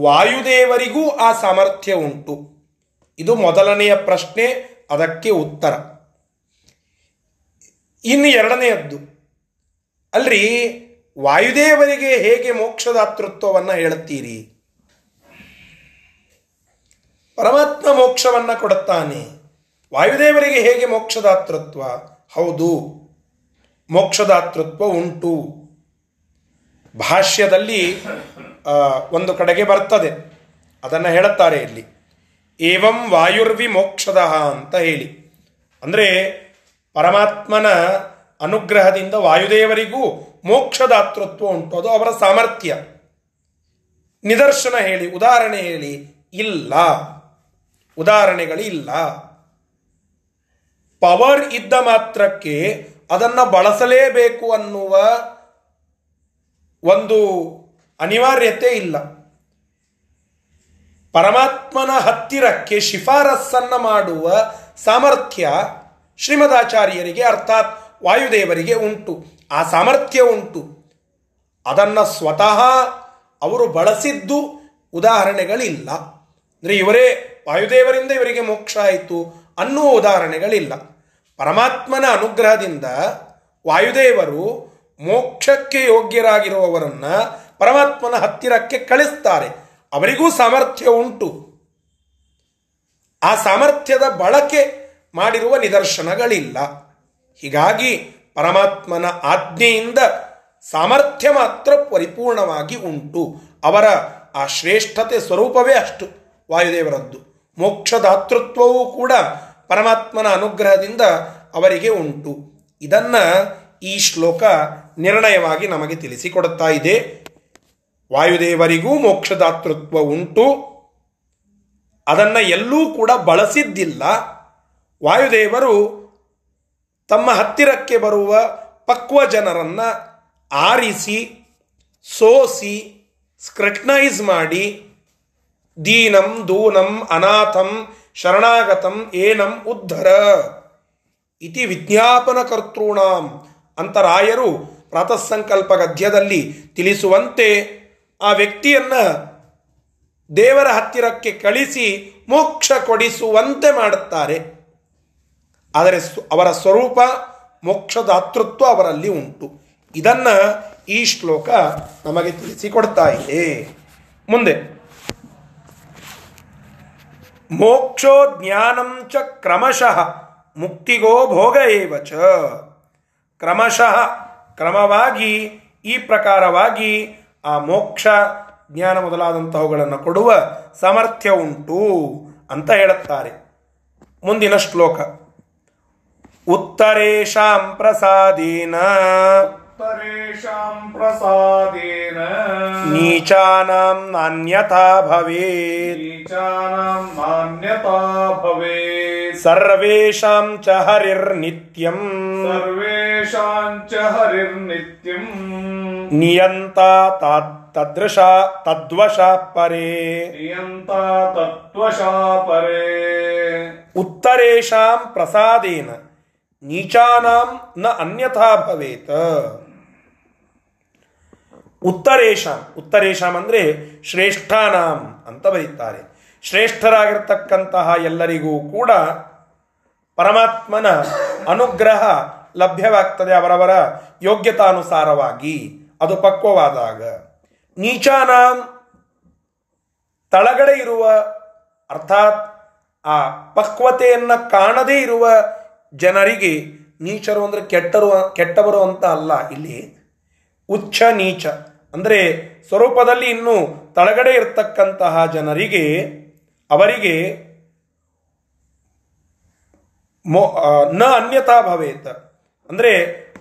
ವಾಯುದೇವರಿಗೂ ಆ ಸಾಮರ್ಥ್ಯ ಉಂಟು. ಇದು ಮೊದಲನೆಯ ಪ್ರಶ್ನೆ, ಅದಕ್ಕೆ ಉತ್ತರ. ಇನ್ನು ಎರಡನೆಯದ್ದು. ಅಲ್ರಿ, ವಾಯುದೇವರಿಗೆ ಹೇಗೆ ಮೋಕ್ಷದಾತೃತ್ವವನ್ನು ಹೇಳುತ್ತೀರಿ? ಪರಮಾತ್ಮ ಮೋಕ್ಷವನ್ನು ಕೊಡುತ್ತಾನೆ. ವಾಯುದೇವರಿಗೆ ಹೇಗೆ ಮೋಕ್ಷದಾತೃತ್ವ? ಹೌದು. ಮೋಕ್ಷದಾತೃತ್ವ ಉಂಟು. ಭಾಷ್ಯದಲ್ಲಿ ಒಂದು ಕಡೆಗೆ ಬರ್ತದೆ. ಅದನ್ನು ಹೇಳುತ್ತಾರೆ ಇಲ್ಲಿ. ಏವಂ ವಾಯುರ್ವಿ ಮೋಕ್ಷದ ಅಂತ ಹೇಳಿ. ಅಂದರೆ, ಪರಮಾತ್ಮನ ಅನುಗ್ರಹದಿಂದ ವಾಯುದೇವರಿಗೂ ಮೋಕ್ಷದಾತೃತ್ವ ಉಂಟು. ಅದು ಅವರ ಸಾಮರ್ಥ್ಯ. ನಿದರ್ಶನ ಹೇಳಿ, ಉದಾಹರಣೆ ಹೇಳಿ, ಇಲ್ಲ. ಉದಾಹರಣೆಗಳಿಲ್ಲ ಪವರ್ ಇದ್ದ ಮಾತ್ರಕ್ಕೆ ಅದನ್ನು ಬಳಸಲೇಬೇಕು ಅನ್ನುವ ಒಂದು ಅನಿವಾರ್ಯತೆ ಇಲ್ಲ. ಪರಮಾತ್ಮನ ಹತ್ತಿರಕ್ಕೆ ಶಿಫಾರಸ್ಸನ್ನು ಮಾಡುವ ಸಾಮರ್ಥ್ಯ ಶ್ರೀಮದಾಚಾರ್ಯರಿಗೆ ಅರ್ಥಾತ್ ವಾಯುದೇವರಿಗೆ ಉಂಟು. ಆ ಸಾಮರ್ಥ್ಯ ಉಂಟು. ಅದನ್ನು ಸ್ವತಃ ಅವರು ಬಳಸಿದ್ದು ಉದಾಹರಣೆಗಳಿಲ್ಲ. ಅಂದರೆ ಇವರೇ ವಾಯುದೇವರಿಂದ ಇವರಿಗೆ ಮೋಕ್ಷ ಆಯಿತು ಅನ್ನುವ ಉದಾಹರಣೆಗಳಿಲ್ಲ. ಪರಮಾತ್ಮನ ಅನುಗ್ರಹದಿಂದ ವಾಯುದೇವರು ಮೋಕ್ಷಕ್ಕೆ ಯೋಗ್ಯರಾಗಿರುವವರನ್ನ ಪರಮಾತ್ಮನ ಹತ್ತಿರಕ್ಕೆ ಕಳಿಸ್ತಾರೆ. ಅವರಿಗೂ ಸಾಮರ್ಥ್ಯ ಉಂಟು. ಆ ಸಾಮರ್ಥ್ಯದ ಬಳಕೆ ಮಾಡಿರುವ ನಿದರ್ಶನಗಳಿಲ್ಲ. ಹೀಗಾಗಿ ಪರಮಾತ್ಮನ ಆಜ್ಞೆಯಿಂದ ಸಾಮರ್ಥ್ಯ ಮಾತ್ರ ಪರಿಪೂರ್ಣವಾಗಿ ಉಂಟು. ಅವರ ಆ ಶ್ರೇಷ್ಠತೆ ಸ್ವರೂಪವೇ ಅಷ್ಟು. ವಾಯುದೇವರದ್ದು ಮೋಕ್ಷದಾತೃತ್ವವೂ ಕೂಡ ಪರಮಾತ್ಮನ ಅನುಗ್ರಹದಿಂದ ಅವರಿಗೆ ಉಂಟು. ಇದನ್ನ ಈ ಶ್ಲೋಕ ನಿರ್ಣಯವಾಗಿ ನಮಗೆ ತಿಳಿಸಿಕೊಡುತ್ತಾ ಇದೆ. ವಾಯುದೇವರಿಗೂ ಮೋಕ್ಷದಾತೃತ್ವ ಉಂಟು. ಅದನ್ನು ಎಲ್ಲೂ ಕೂಡ ಬಳಸಿದ್ದಿಲ್ಲ. ವಾಯುದೇವರು ತಮ್ಮ ಹತ್ತಿರಕ್ಕೆ ಬರುವ ಪಕ್ವ ಜನರನ್ನು ಆರಿಸಿ, ಸೋಸಿ ಸ್ಕ್ರಟ್ನೈಸ್ ಮಾಡಿ, ದೀನಂ ದೂನಂ ಅನಾಥಂ ಶರಣಾಗತಂ ಏನಂ ಉದ್ಧರ. ಇತಿ ವಿಜ್ಞಾಪನ ಕರ್ತೃಣಾಂ ಅಂತ ರಾಯರು ಪ್ರಾತಃಸಂಕಲ್ಪ ಗದ್ಯದಲ್ಲಿ ತಿಳಿಸುವಂತೆ ಆ ವ್ಯಕ್ತಿಯನ್ನ ದೇವರ ಹತ್ತಿರಕ್ಕೆ ಕಳಿಸಿ ಮೋಕ್ಷ ಕೊಡಿಸುವಂತೆ ಮಾಡುತ್ತಾರೆ. ಆದರೆ ಅವರ ಸ್ವರೂಪ ಮೋಕ್ಷದಾತೃತ್ವ ಅವರಲ್ಲಿ ಉಂಟು. ಇದನ್ನು ಈ ಶ್ಲೋಕ ನಮಗೆ ತಿಳಿಸಿಕೊಡ್ತಾ ಇದೆ. ಮುಂದೆ. ಮೋಕ್ಷೋ ಜ್ಞಾನಂ ಚ ಕ್ರಮಶಃ ಮುಕ್ತಿಗೋ ಭೋಗ ಏವಚ ಕ್ರಮಶಃ, ಕ್ರಮವಾಗಿ, ಈ ಪ್ರಕಾರವಾಗಿ ಆ ಮೋಕ್ಷ ಜ್ಞಾನ ಮೊದಲಾದಂತಹವುಗಳನ್ನು ಕೊಡುವ ಸಾಮರ್ಥ್ಯ ಉಂಟು ಅಂತ ಹೇಳುತ್ತಾರೆ. ಮುಂದಿನ ಶ್ಲೋಕ. ಉತ್ತರೇಶಾಂ ಪ್ರಸಾದೇನ. तरेषां प्रसादेन नीचानां नान्यथा भवेत् नीचानां नान्यथा भवेत् सर्वेषां च हरिर्नित्यम् सर्वेषां च हरिर्नित्यम् नियन्ता तात् तदृशा तद्वशा परे नियन्ता तद्वशा परे उत्तरेषां प्रसादेन नीचानां न अन्यथा भवेत् ಉತ್ತರೇಶಾಂ. ಉತ್ತರೇಶಾಂ ಅಂದರೆ ಶ್ರೇಷ್ಠಾನಾಂ ಅಂತ ಬರೀತಾರೆ. ಶ್ರೇಷ್ಠರಾಗಿರ್ತಕ್ಕಂತಹ ಎಲ್ಲರಿಗೂ ಕೂಡ ಪರಮಾತ್ಮನ ಅನುಗ್ರಹ ಲಭ್ಯವಾಗ್ತದೆ ಅವರವರ ಯೋಗ್ಯತಾನುಸಾರವಾಗಿ. ಅದು ಪಕ್ವವಾದಾಗ. ನೀಚಾನಾಂ ತಳಗಡೆ ಇರುವ, ಅರ್ಥಾತ್ ಆ ಪಕ್ವತೆಯನ್ನು ಕಾಣದೇ ಇರುವ ಜನರಿಗೆ ನೀಚರು ಅಂದ್ರೆ ಕೆಟ್ಟರು, ಕೆಟ್ಟವರು ಅಂತ ಅಲ್ಲ. ಇಲ್ಲಿ ಉಚ್ಚ ನೀಚ. ಅಂದರೆ ಸ್ವರೂಪದಲ್ಲಿ ಇನ್ನು ತಳಗಡೆ ಇರತಕ್ಕಂತಹ ಜನರಿಗೆ, ಅವರಿಗೆ ಮೋ ನ ಅನ್ಯತಾ ಭವೇತ. ಅಂದರೆ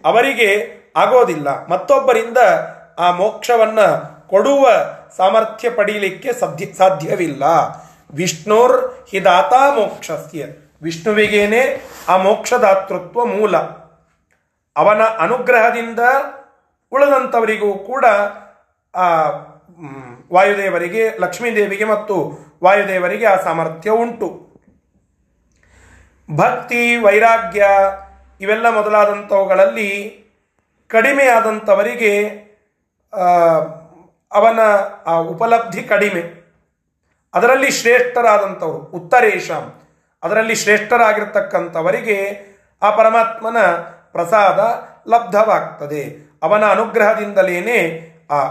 ಅವರಿಗೆ ಆಗೋದಿಲ್ಲ. ಮತ್ತೊಬ್ಬರಿಂದ ಆ ಮೋಕ್ಷವನ್ನ ಕೊಡುವ ಸಾಮರ್ಥ್ಯ ಪಡೀಲಿಕ್ಕೆ ಸಾಧ್ಯ ಸಾಧ್ಯವಿಲ್ಲ. ವಿಷ್ಣುರ್ ಹಿದಾತಾ ಮೋಕ್ಷಸ್ಯ. ವಿಷ್ಣುವಿಗೇನೆ ಆ ಮೋಕ್ಷದಾತೃತ್ವ ಮೂಲ. ಅವನ ಅನುಗ್ರಹದಿಂದ ಉಳಿದಂಥವರಿಗೂ ಕೂಡ, ಆ ವಾಯುದೇವರಿಗೆ, ಲಕ್ಷ್ಮೀದೇವಿಗೆ ಮತ್ತು ವಾಯುದೇವರಿಗೆ ಆ ಸಾಮರ್ಥ್ಯ ಉಂಟು. ಭಕ್ತಿ, ವೈರಾಗ್ಯ ಇವೆಲ್ಲ ಮೊದಲಾದಂಥವುಗಳಲ್ಲಿ ಕಡಿಮೆಯಾದಂಥವರಿಗೆ ಅವನ ಆ ಉಪಲಬ್ಧಿ ಕಡಿಮೆ. ಅದರಲ್ಲಿ ಶ್ರೇಷ್ಠರಾದಂಥವರು, ಉತ್ತರೇಶಂ, ಅದರಲ್ಲಿ ಶ್ರೇಷ್ಠರಾಗಿರ್ತಕ್ಕಂಥವರಿಗೆ ಆ ಪರಮಾತ್ಮನ ಪ್ರಸಾದ ಲಬ್ಧವಾಗ್ತದೆ. ಅವನ ಅನುಗ್ರಹದಿಂದಲೇ ಆ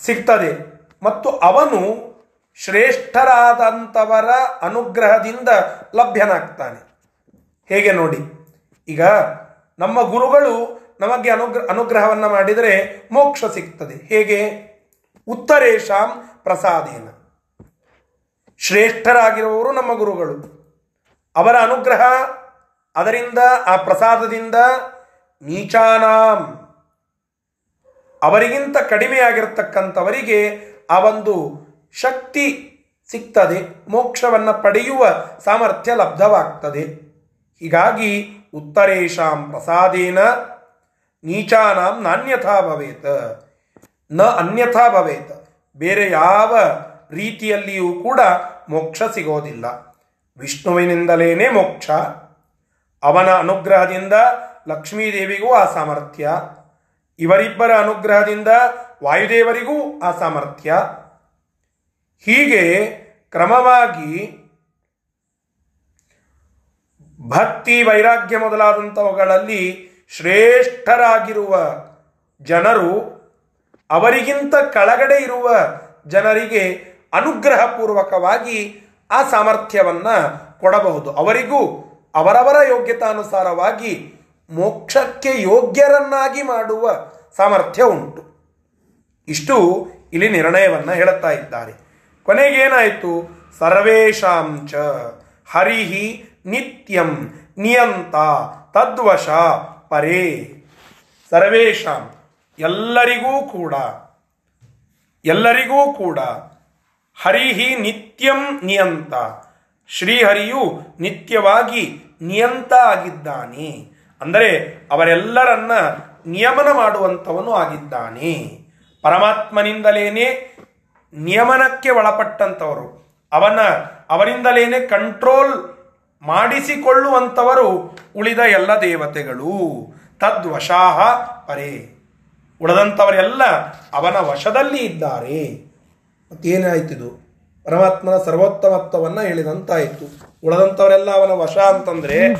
ಸಿಗ್ತದೆ. ಮತ್ತು ಅವನು ಶ್ರೇಷ್ಠರಾದಂಥವರ ಅನುಗ್ರಹದಿಂದ ಲಭ್ಯನಾಗ್ತಾನೆ. ಹೇಗೆ ನೋಡಿ? ಈಗ ನಮ್ಮ ಗುರುಗಳು ನಮಗೆ ಅನುಗ್ರ, ಅನುಗ್ರಹವನ್ನು ಮಾಡಿದರೆ ಮೋಕ್ಷ ಸಿಗ್ತದೆ. ಹೇಗೆ? ಉತ್ತರೇಶಾಂ ಪ್ರಸಾದೇನ. ಶ್ರೇಷ್ಠರಾಗಿರುವವರು ನಮ್ಮ ಗುರುಗಳು. ಅವರ ಅನುಗ್ರಹ ಅದರಿಂದ, ಆ ಪ್ರಸಾದದಿಂದ ನೀಚಾನಾಂ. ಅವರಿಗಿಂತ ಕಡಿಮೆಯಾಗಿರ್ತಕ್ಕಂಥವರಿಗೆ ಆ ಒಂದು ಶಕ್ತಿ ಸಿಗ್ತದೆ, ಮೋಕ್ಷವನ್ನು ಪಡೆಯುವ ಸಾಮರ್ಥ್ಯ ಲಬ್ಧವಾಗ್ತದೆ. ಹೀಗಾಗಿ ಉತ್ತರೇಶಾಂ ಪ್ರಸಾದೇನ ನೀಚಾನಾಂ ನಾಣ್ಯಥಾ ಭವೇತ. ನ ಅನ್ಯಥಾ ಭವೇತ. ಬೇರೆ ಯಾವ ರೀತಿಯಲ್ಲಿಯೂ ಕೂಡ ಮೋಕ್ಷ ಸಿಗೋದಿಲ್ಲ. ವಿಷ್ಣುವಿನಿಂದಲೇನೆ ಮೋಕ್ಷ. ಅವನ ಅನುಗ್ರಹದಿಂದ ಲಕ್ಷ್ಮೀದೇವಿಗೂ ಆ ಸಾಮರ್ಥ್ಯ. ಇವರಿಬ್ಬರ ಅನುಗ್ರಹದಿಂದ ವಾಯುದೇವರಿಗೂ ಆ ಸಾಮರ್ಥ್ಯ. ಹೀಗೆ ಕ್ರಮವಾಗಿ ಭಕ್ತಿ ವೈರಾಗ್ಯ ಮೊದಲಾದಂಥವುಗಳಲ್ಲಿ ಶ್ರೇಷ್ಠರಾಗಿರುವ ಜನರು, ಅವರಿಗಿಂತ ಕೆಳಗಡೆ ಇರುವ ಜನರಿಗೆ ಅನುಗ್ರಹಪೂರ್ವಕವಾಗಿ ಆ ಸಾಮರ್ಥ್ಯವನ್ನು ಕೊಡಬಹುದು. ಅವರಿಗೂ ಅವರವರ ಯೋಗ್ಯತಾನುಸಾರವಾಗಿ ಮೋಕ್ಷಕ್ಕೆ ಯೋಗ್ಯರನ್ನಾಗಿ ಮಾಡುವ ಸಾಮರ್ಥ್ಯ ಉಂಟು. ಇಷ್ಟು ಇಲ್ಲಿ ನಿರ್ಣಯವನ್ನು ಹೇಳುತ್ತಾ ಇದ್ದಾರೆ. ಕೊನೆಗೇನಾಯಿತು? ಸರ್ವೇಶಾಂಚ ಹರಿಹಿ ನಿತ್ಯಂ ನಿಯಂತ ತದ್ವಶ ಪರೇ. ಸರ್ವೇಶಾಂ ಎಲ್ಲರಿಗೂ ಕೂಡ ಎಲ್ಲರಿಗೂ ಕೂಡ ಹರಿಹಿ ನಿತ್ಯಂ ನಿಯಂತ. ಶ್ರೀಹರಿಯು ನಿತ್ಯವಾಗಿ ನಿಯಂತ ಆಗಿದ್ದಾನೆ. ಅಂದರೆ ಅವರೆಲ್ಲರನ್ನ ನಿಯಮನ ಮಾಡುವಂಥವನು ಆಗಿದ್ದಾನೆ. ಪರಮಾತ್ಮನಿಂದಲೇನೆ ನಿಯಮನಕ್ಕೆ ಒಳಪಟ್ಟಂಥವರು. ಅವನ, ಅವರಿಂದಲೇನೆ ಕಂಟ್ರೋಲ್ ಮಾಡಿಸಿಕೊಳ್ಳುವಂಥವರು ಉಳಿದ ಎಲ್ಲ ದೇವತೆಗಳು. ತದ್ವಶಾಹ ಪರೇ. ಉಳದಂಥವರೆಲ್ಲ ಅವನ ವಶದಲ್ಲಿ ಇದ್ದಾರೆ. ಮತ್ತೇನಾಯ್ತಿದು ಪರಮಾತ್ಮನ ಸರ್ವೋತ್ತಮತ್ವವನ್ನು ಹೇಳಿದಂತಾಯಿತು. ಉಳದಂಥವರೆಲ್ಲ ಅವನ ವಶ ಅಂತಂದ್ರೆ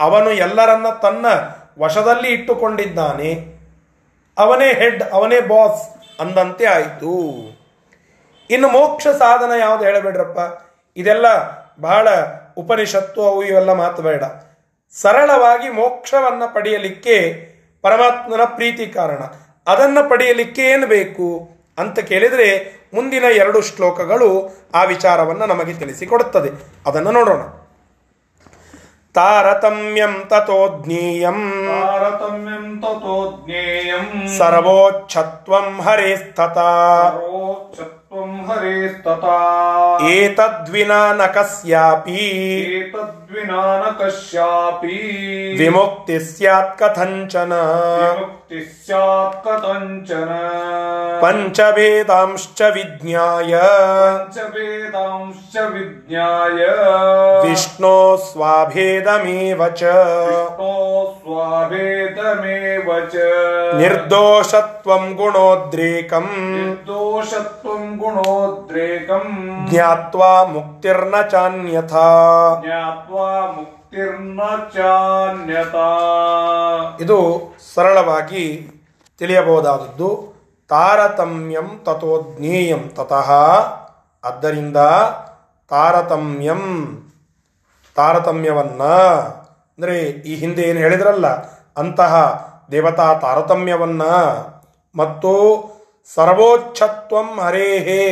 ಅವನು ಎಲ್ಲರನ್ನ ತನ್ನ ವಶದಲ್ಲಿ ಇಟ್ಟುಕೊಂಡಿದ್ದಾನೆ. ಅವನೇ ಹೆಡ್, ಅವನೇ ಬಾಸ್ ಅಂದಂತೆ ಆಯಿತು. ಇನ್ನು ಮೋಕ್ಷ ಸಾಧನ ಯಾವುದು ಹೇಳಬೇಡ್ರಪ್ಪ? ಇದೆಲ್ಲ ಬಹಳ ಉಪನಿಷತ್ತು, ಅವು ಇವೆಲ್ಲ ಮಾತು ಬೇಡ. ಸರಳವಾಗಿ ಮೋಕ್ಷವನ್ನು ಪಡೆಯಲಿಕ್ಕೆ ಪರಮಾತ್ಮನ ಪ್ರೀತಿ ಕಾರಣ. ಅದನ್ನು ಪಡೆಯಲಿಕ್ಕೆ ಏನು ಬೇಕು ಅಂತ ಕೇಳಿದರೆ ಮುಂದಿನ ಎರಡು ಶ್ಲೋಕಗಳು ಆ ವಿಚಾರವನ್ನು ನಮಗೆ ತಿಳಿಸಿಕೊಡುತ್ತದೆ ಅದನ್ನು ನೋಡೋಣ. ತಾರತಮ್ಯಂ ತಥೋಜ್ಞೇಯಂ. ತಾರತಮ್ಯಂ ತಥೋ ಜ್ಞೇಯಂ ಸರ್ವೋಚ್ಛತ್ವಂ ಹರೇಸ್ತತಾ ಸರ್ವೋಚ್ಚತ್ವಂ ಹರೇಸ್ತತಾ ಏತದ್ವಿನಾ ನ ಕಸ್ಯಾಪಿ ಏತದ್ವಿನಾ ನ ಕಶ್ಯಾಪಿ ವಿಮುಕ್ತಿ ಸ್ಯಾತ್ ಕಥಂಚನ ವಿಮುಕ್ತಿ ಸ್ಯಾತ್ ಕಥಂಚನ ಪಂಚಭೇದಾಂಶ್ಚ ವಿಜ್ಞಾಯ ಪಂಚವೇದಾಂಶ್ಚ ವಿಜ್ಞಾಯ ವಿಷ್ಣೋ ಸ್ವಾಭೇದಮೇವ ಚ ವಿಷ್ಣೋ ಸ್ವಾಭೇದಮೇವ ಚ ನಿರ್ದೋಷತ್ವಂ ಗುಣೋದ್ರೇಕಂ ನಿರ್ದೋಷತ್ವಂ ಗುಣೋದ್ರೇಕಂ ಜ್ಞಾತ್ವಾ ಮುಕ್ತಿರ್ನ ಚಾನ್ಯಥಾ ಜ್ಞಾತ್ವಾ ಮುಕ್ತಿರ್ನ ಚಾನ್ಯತಾ ಇದು ಸರಳವಾಗಿ ತಿಳಿಯಬಹುದಾದದ್ದು, ತಾರತಮ್ಯಂ ತಥೋ ಜ್ಞೇಯಂ ತತಃ. ಆದ್ದರಿಂದ ತಾರತಮ್ಯಂ, ತಾರತಮ್ಯವನ್ನ, ಅಂದರೆ ಈ ಹಿಂದೆ ಏನು ಹೇಳಿದ್ರಲ್ಲ, ಅಂತಹ ದೇವತಾ ತಾರತಮ್ಯವನ್ನ, ಮತ್ತು ಸರ್ವೋಚ್ಛತ್ವಂ ಹರೇಹೇ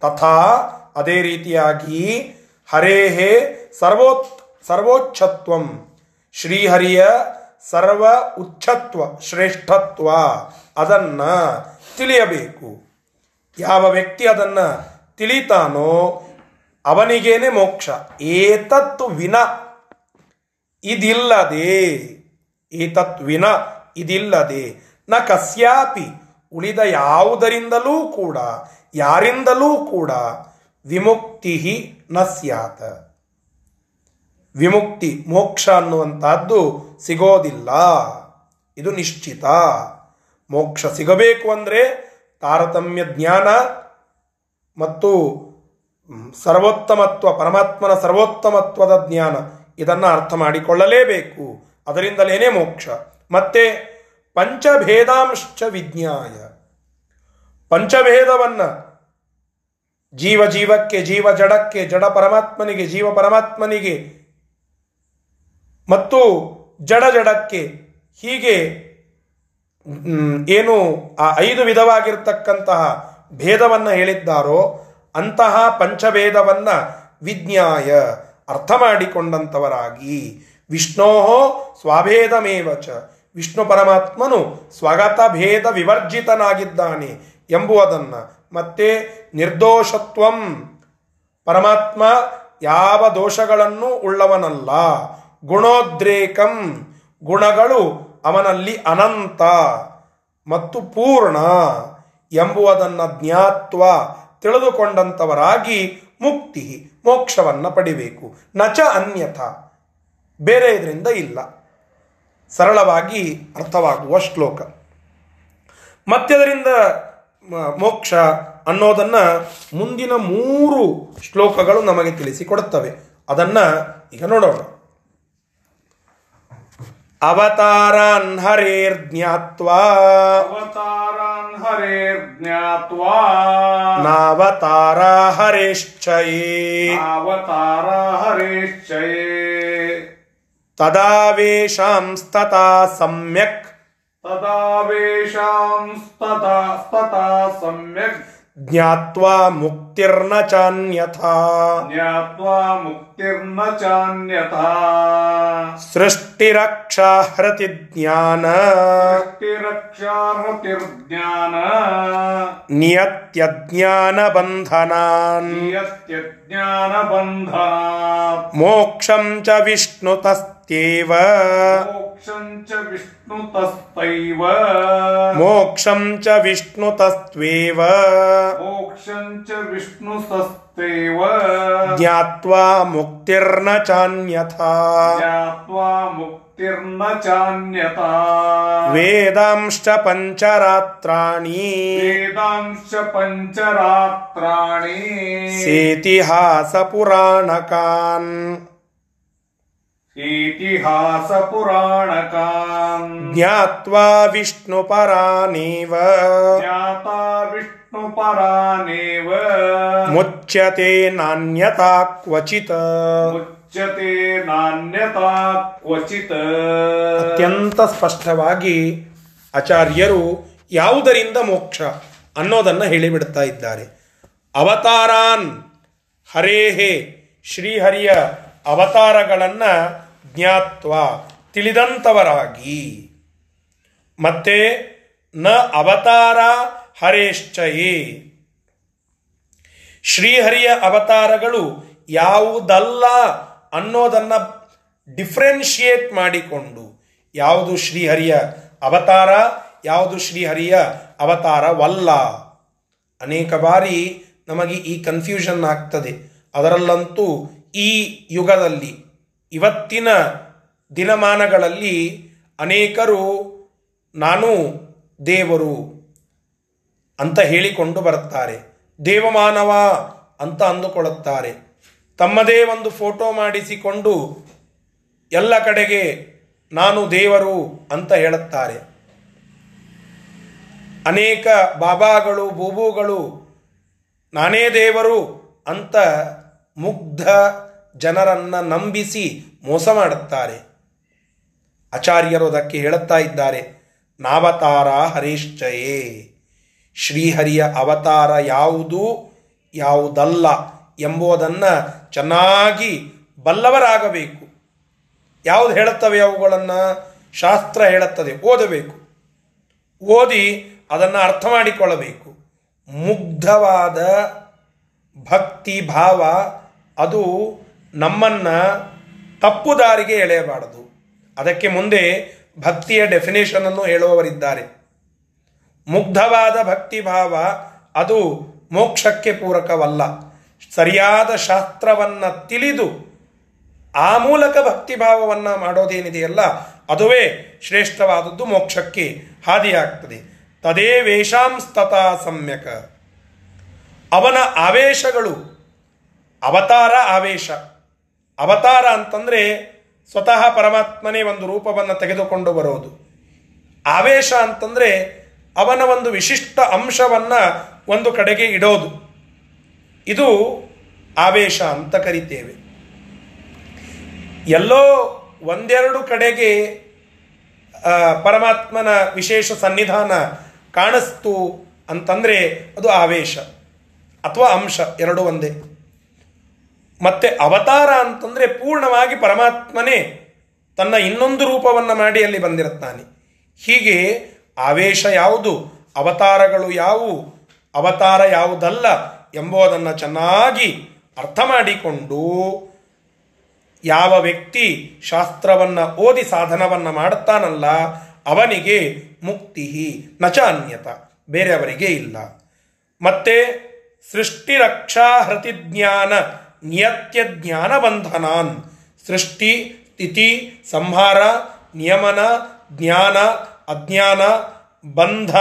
ತಥಾ. ಅದೇ ರೀತಿಯಾಗಿ ಹರೇಹೇ ಸರ್ವೋತ್ ಸರ್ವೋಚ್ಛತ್ವಂ. ಶ್ರೀಹರಿಯ ಸರ್ವ ಉಚ್ಛತ್ವ, ಶ್ರೇಷ್ಠತ್ವ. ಅದನ್ನ ತಿಳಿಯಬೇಕು. ಯಾವ ವ್ಯಕ್ತಿ ಅದನ್ನ ತಿಳಿತಾನೋ ಅವನಿಗೇನೆ ಮೋಕ್ಷ. ಏತತ್ ವಿನ. ಇದಿಲ್ಲದೆ, ಏತತ್ ವಿನ ಇದಿಲ್ಲದೆ, ನ ಕಸ್ಯಾಪಿ ಉಳಿದ ಯಾವುದರಿಂದಲೂ ಕೂಡ, ಯಾರಿಂದಲೂ ಕೂಡ ವಿಮುಕ್ತಿ ನ ಸ್ಯಾತ್. ವಿಮುಕ್ತಿ, ಮೋಕ್ಷ ಅನ್ನುವಂತಹದ್ದು ಸಿಗೋದಿಲ್ಲ. ಇದು ನಿಶ್ಚಿತ. ಮೋಕ್ಷ ಸಿಗಬೇಕು ಅಂದರೆ ತಾರತಮ್ಯ ಜ್ಞಾನ ಮತ್ತು ಸರ್ವೋತ್ತಮತ್ವ, ಪರಮಾತ್ಮನ ಸರ್ವೋತ್ತಮತ್ವದ ಜ್ಞಾನ. ಇದನ್ನು ಅರ್ಥ ಮಾಡಿಕೊಳ್ಳಲೇಬೇಕು. ಅದರಿಂದಲೇನೇ ಮೋಕ್ಷ. ಮತ್ತೆ, ಪಂಚಭೇದಾಂಶ್ಚ ವಿಜ್ಞಾಯ. ಪಂಚಭೇದವನ್ನು ಜೀವ ಜೀವಕ್ಕೆ, ಜೀವ ಜಡಕ್ಕೆ, ಜಡ ಪರಮಾತ್ಮನಿಗೆ, ಜೀವ ಪರಮಾತ್ಮನಿಗೆ ಮತ್ತು ಜಡ ಜಡಕ್ಕೆ ಹೀಗೆ ಏನು ಆ ಐದು ವಿಧವಾಗಿರ್ತಕ್ಕಂತಹ ಭೇದವನ್ನು ಹೇಳಿದ್ದಾರೋ ಅಂತಹ ಪಂಚಭೇದವನ್ನು ವಿಜ್ಞಾಯ ಅರ್ಥ ಮಾಡಿಕೊಂಡಂಥವರಾಗಿ ವಿಷ್ಣೋ ಸ್ವಾಭೇದಮೇವ ಚ. ವಿಷ್ಣು ಪರಮಾತ್ಮನು ಸ್ವಗತ ಭೇದ ವಿವರ್ಜಿತನಾಗಿದ್ದಾನೆ ಎಂಬುವುದನ್ನು ಮತ್ತೆ ನಿರ್ದೋಷತ್ವಂ. ಪರಮಾತ್ಮ ಯಾವ ದೋಷಗಳನ್ನು ಉಳ್ಳವನಲ್ಲ. ಗುಣೋದ್ರೇಕಂ. ಗುಣಗಳು ಅವನಲ್ಲಿ ಅನಂತ ಮತ್ತು ಪೂರ್ಣ ಎಂಬುವುದನ್ನು ಜ್ಞಾತ್ವ ತಿಳಿದುಕೊಂಡಂಥವರಾಗಿ ಮುಕ್ತಿ, ಮೋಕ್ಷವನ್ನು ಪಡಿಬೇಕು. ನಚ ಅನ್ಯಥ. ಬೇರೆ ಇದರಿಂದ ಇಲ್ಲ. ಸರಳವಾಗಿ ಅರ್ಥವಾಗುವ ಶ್ಲೋಕ. ಮತ್ತೆದರಿಂದ ಮೋಕ್ಷ ಅನ್ನೋದನ್ನು ಮುಂದಿನ ಮೂರು ಶ್ಲೋಕಗಳು ನಮಗೆ ತಿಳಿಸಿಕೊಡುತ್ತವೆ ಅದನ್ನು ಈಗ ನೋಡೋಣ. ಅವತಾರಾನ್ ಹರೇರ್ಜ್ಞಾತ್ವಾ ಅವತಾರಾನ್ ಹರೇರ್ಜ್ಞಾತ್ವಾ ನಾವತಾರ ಹರೇಶ್ಚಯೇ. ಅವತಾರ ಹರೇಶ್ಚಯೇ. ತದಾವೇಶಾಂಸ್ತತಾ ಸಮ್ಯಕ್. ತದಾವೇಶಾಂಸ್ತತಾ ಸ್ತತಾ ಸಮ್ಯಕ್. ಜ್ಞಾತ್ವಾ ಮುಕ್ತಿರ್ನ ಚಾನ್ಯಥಾ ಜ್ಞಾತ್ವಾ ಮುಕ್ತಿರ್ನ ಚಾನ್ಯಥಾ ಸೃಷ್ಟಿರಕ್ಷಾ ಹೃತಿ ಜ್ಞಾನ ರಕ್ಷಾರ್ಹತಿರ್ಜ್ಞಾನ ನಿಯತ್ಯಜ್ಞಾನ ಬಂಧನಾನ್ ನಿಯತ್ಯಜ್ಞಾನ ಬಂಧನಾತ್ ಮೋಕ್ಷಂ ಚ ವಿಷ್ಣುತಸ್ತ್ಯೇವ ಮೋಕ್ಷಂ ಚ ವಿಷ್ಣುತಸ್ತೈವ. ಮೋಕ್ಷಂ ಚ ವಿಷ್ಣುತಸ್ತ್ವೇವ. ಮೋಕ್ಷಂ ಚ ವಿಷ್ಣುತಸ್ತೈವ ಜ್ಞಾತ್ವಾ ಮುಕ್ತಿರ್ನ ಚಾನ್ಯಥಾ. ಜ್ಞಾತ್ವಾ ಮುಕ್ತಿರ್ನ ಚಾನ್ಯಥಾ. ವೇದಾಂಶ್ಚ ಪಂಚರಾತ್ರಾಣಿ. ವೇದಾಂಶ ಪಂಚರಾತ್ರಾಣಿ. ಸೇತಿಹಾಸ ಪುರಾಣಕಾನ್ ಇತಿಹಾಸ ಪುರಾಣಕಾನ್ ಜ್ಞಾತ್ವಾ ವಿಷ್ಣುಪರಾನೇವ ಜ್ಞಾತಾ ವಿಷ್ಣು ಮುಚ್ಯತೆ ನಾನ್ಯತಾ ಕ್ವಚಿತ್. ಮುಚ್ಯತೆ ನಾಣ್ಯತಾ ಕ್ವಚಿತ. ಅತ್ಯಂತ ಸ್ಪಷ್ಟವಾಗಿ ಆಚಾರ್ಯರು ಯಾವುದರಿಂದ ಮೋಕ್ಷ ಅನ್ನೋದನ್ನು ಹೇಳಿಬಿಡ್ತಾ ಇದ್ದಾರೆ. ಅವತಾರಾನ್ ಹರೇಹೇ ಶ್ರೀಹರಿಯ ಅವತಾರಗಳನ್ನು ಜ್ಞಾತ್ವ ತಿಳಿದಂಥವರಾಗಿ ಮತ್ತೆ ನ ಅವತಾರ ಹರೇಶ್ಚಯೇ. ಶ್ರೀಹರಿಯ ಅವತಾರಗಳು ಯಾವುದಲ್ಲ ಅನ್ನೋದನ್ನ ಡಿಫ್ರೆನ್ಷಿಯೇಟ್ ಮಾಡಿಕೊಂಡು, ಯಾವುದು ಶ್ರೀಹರಿಯ ಅವತಾರ, ಯಾವುದು ಶ್ರೀಹರಿಯ ಅವತಾರವಲ್ಲ. ಅನೇಕ ಬಾರಿ ನಮಗೆ ಈ ಕನ್ಫ್ಯೂಷನ್ ಆಗ್ತದೆ. ಅದರಲ್ಲಂತೂ ಈ ಯುಗದಲ್ಲಿ, ಇವತ್ತಿನ ದಿನಮಾನಗಳಲ್ಲಿ ಅನೇಕರು ನಾನು ದೇವರು ಅಂತ ಹೇಳಿಕೊಂಡು ಬರುತ್ತಾರೆ. ದೇವಮಾನವ ಅಂತ ಅಂದುಕೊಳ್ಳುತ್ತಾರೆ. ತಮ್ಮದೇ ಒಂದು ಫೋಟೋ ಮಾಡಿಸಿಕೊಂಡು ಎಲ್ಲ ಕಡೆಗೆ ನಾನು ದೇವರು ಅಂತ ಹೇಳುತ್ತಾರೆ. ಅನೇಕ ಬಾಬಾಗಳು, ಬೂಬೂಗಳು, ನಾನೇ ದೇವರು ಅಂತ ಮುಗ್ಧ ಜನರನ್ನು ನಂಬಿಸಿ ಮೋಸ ಮಾಡುತ್ತಾರೆ. ಆಚಾರ್ಯರು ಅದಕ್ಕೆ ಹೇಳುತ್ತಾ ಇದ್ದಾರೆ, ನಾವತಾರ ಹರೀಶ್ಚಯೇ. ಶ್ರೀಹರಿಯ ಅವತಾರ ಯಾವುದು? ಯಾವುದಲ್ಲ ಎಂಬುದನ್ನು ಚೆನ್ನಾಗಿ ಬಲ್ಲವರಾಗಬೇಕು. ಯಾವುದು ಹೇಳುತ್ತವೆ ಅವುಗಳನ್ನು? ಶಾಸ್ತ್ರ ಹೇಳುತ್ತದೆ, ಓದಬೇಕು. ಓದಿ ಅದನ್ನು ಅರ್ಥ ಮಾಡಿಕೊಳ್ಳಬೇಕು. ಮುಗ್ಧವಾದ ಭಕ್ತಿ ಭಾವ ಅದು ನಮ್ಮನ್ನು ತಪ್ಪು ದಾರಿಗೆ ಎಳೆಯಬಾರದು. ಅದಕ್ಕೆ ಮುಂದೆ ಭಕ್ತಿಯ ಡೆಫಿನೇಷನನ್ನು ಹೇಳುವವರಿದ್ದಾರೆ. ಮುಗ್ಧವಾದ ಭಕ್ತಿಭಾವ ಅದು ಮೋಕ್ಷಕ್ಕೆ ಪೂರಕವಲ್ಲ. ಸರಿಯಾದ ಶಾಸ್ತ್ರವನ್ನು ತಿಳಿದು ಆ ಮೂಲಕ ಭಕ್ತಿಭಾವವನ್ನು ಮಾಡೋದೇನಿದೆಯಲ್ಲ, ಅದುವೇ ಶ್ರೇಷ್ಠವಾದದ್ದು ಮೋಕ್ಷಕ್ಕೆ ಹಾದಿಯಾಗ್ತದೆ. ತದೇ ವೇಷಾಂಸ್ತತ ಸಮ್ಯಕ. ಅವನ ಆವೇಶಗಳು ಅವತಾರ ಆವೇಶ. ಅವತಾರ ಅಂತಂದರೆ ಸ್ವತಃ ಪರಮಾತ್ಮನೇ ಒಂದು ರೂಪವನ್ನು ತೆಗೆದುಕೊಂಡು ಬರೋದು. ಆವೇಶ ಅಂತಂದರೆ ಅವನ ಒಂದು ವಿಶಿಷ್ಟ ಅಂಶವನ್ನು ಒಂದು ಕಡೆಗೆ ಇಡೋದು. ಇದು ಆವೇಶ ಅಂತ ಕರಿತೇವೆ. ಎಲ್ಲೋ ಒಂದೆರಡು ಕಡೆಗೆ ಪರಮಾತ್ಮನ ವಿಶೇಷ ಸನ್ನಿಧಾನ ಕಾಣಿಸ್ತು ಅಂತಂದರೆ ಅದು ಆವೇಶ ಅಥವಾ ಅಂಶ, ಎರಡು ಒಂದೇ. ಮತ್ತೆ ಅವತಾರ ಅಂತಂದರೆ ಪೂರ್ಣವಾಗಿ ಪರಮಾತ್ಮನೇ ತನ್ನ ಇನ್ನೊಂದು ರೂಪವನ್ನು ಮಾಡಿ ಅಲ್ಲಿ ಬಂದಿರುತ್ತಾನೆ. ಹೀಗೆ ಆವೇಶ ಯಾವುದು? ಅವತಾರಗಳು ಯಾವುವು? ಅವತಾರ ಯಾವುದಲ್ಲ ಎಂಬುದನ್ನು ಚೆನ್ನಾಗಿ ಅರ್ಥ ಮಾಡಿಕೊಂಡು ಯಾವ ವ್ಯಕ್ತಿ ಶಾಸ್ತ್ರವನ್ನು ಓದಿ ಸಾಧನವನ್ನು ಮಾಡುತ್ತಾನಲ್ಲ, ಅವನಿಗೆ ಮುಕ್ತಿ ನಚ ಅನ್ಯತ ಬೇರೆಯವರಿಗೆ ಇಲ್ಲ. ಮತ್ತೆ ಸೃಷ್ಟಿ ರಕ್ಷಾ ಹೃತಿಜ್ಞಾನ ನಿಯತ್ಯ ಜ್ಞಾನ ಬಂಧನಾನ್. ಸೃಷ್ಟಿ, ಸ್ಥಿತಿ, ಸಂಹಾರ, ನಿಯಮನ, ಜ್ಞಾನ ಅಜ್ಞಾನ, ಬಂಧ,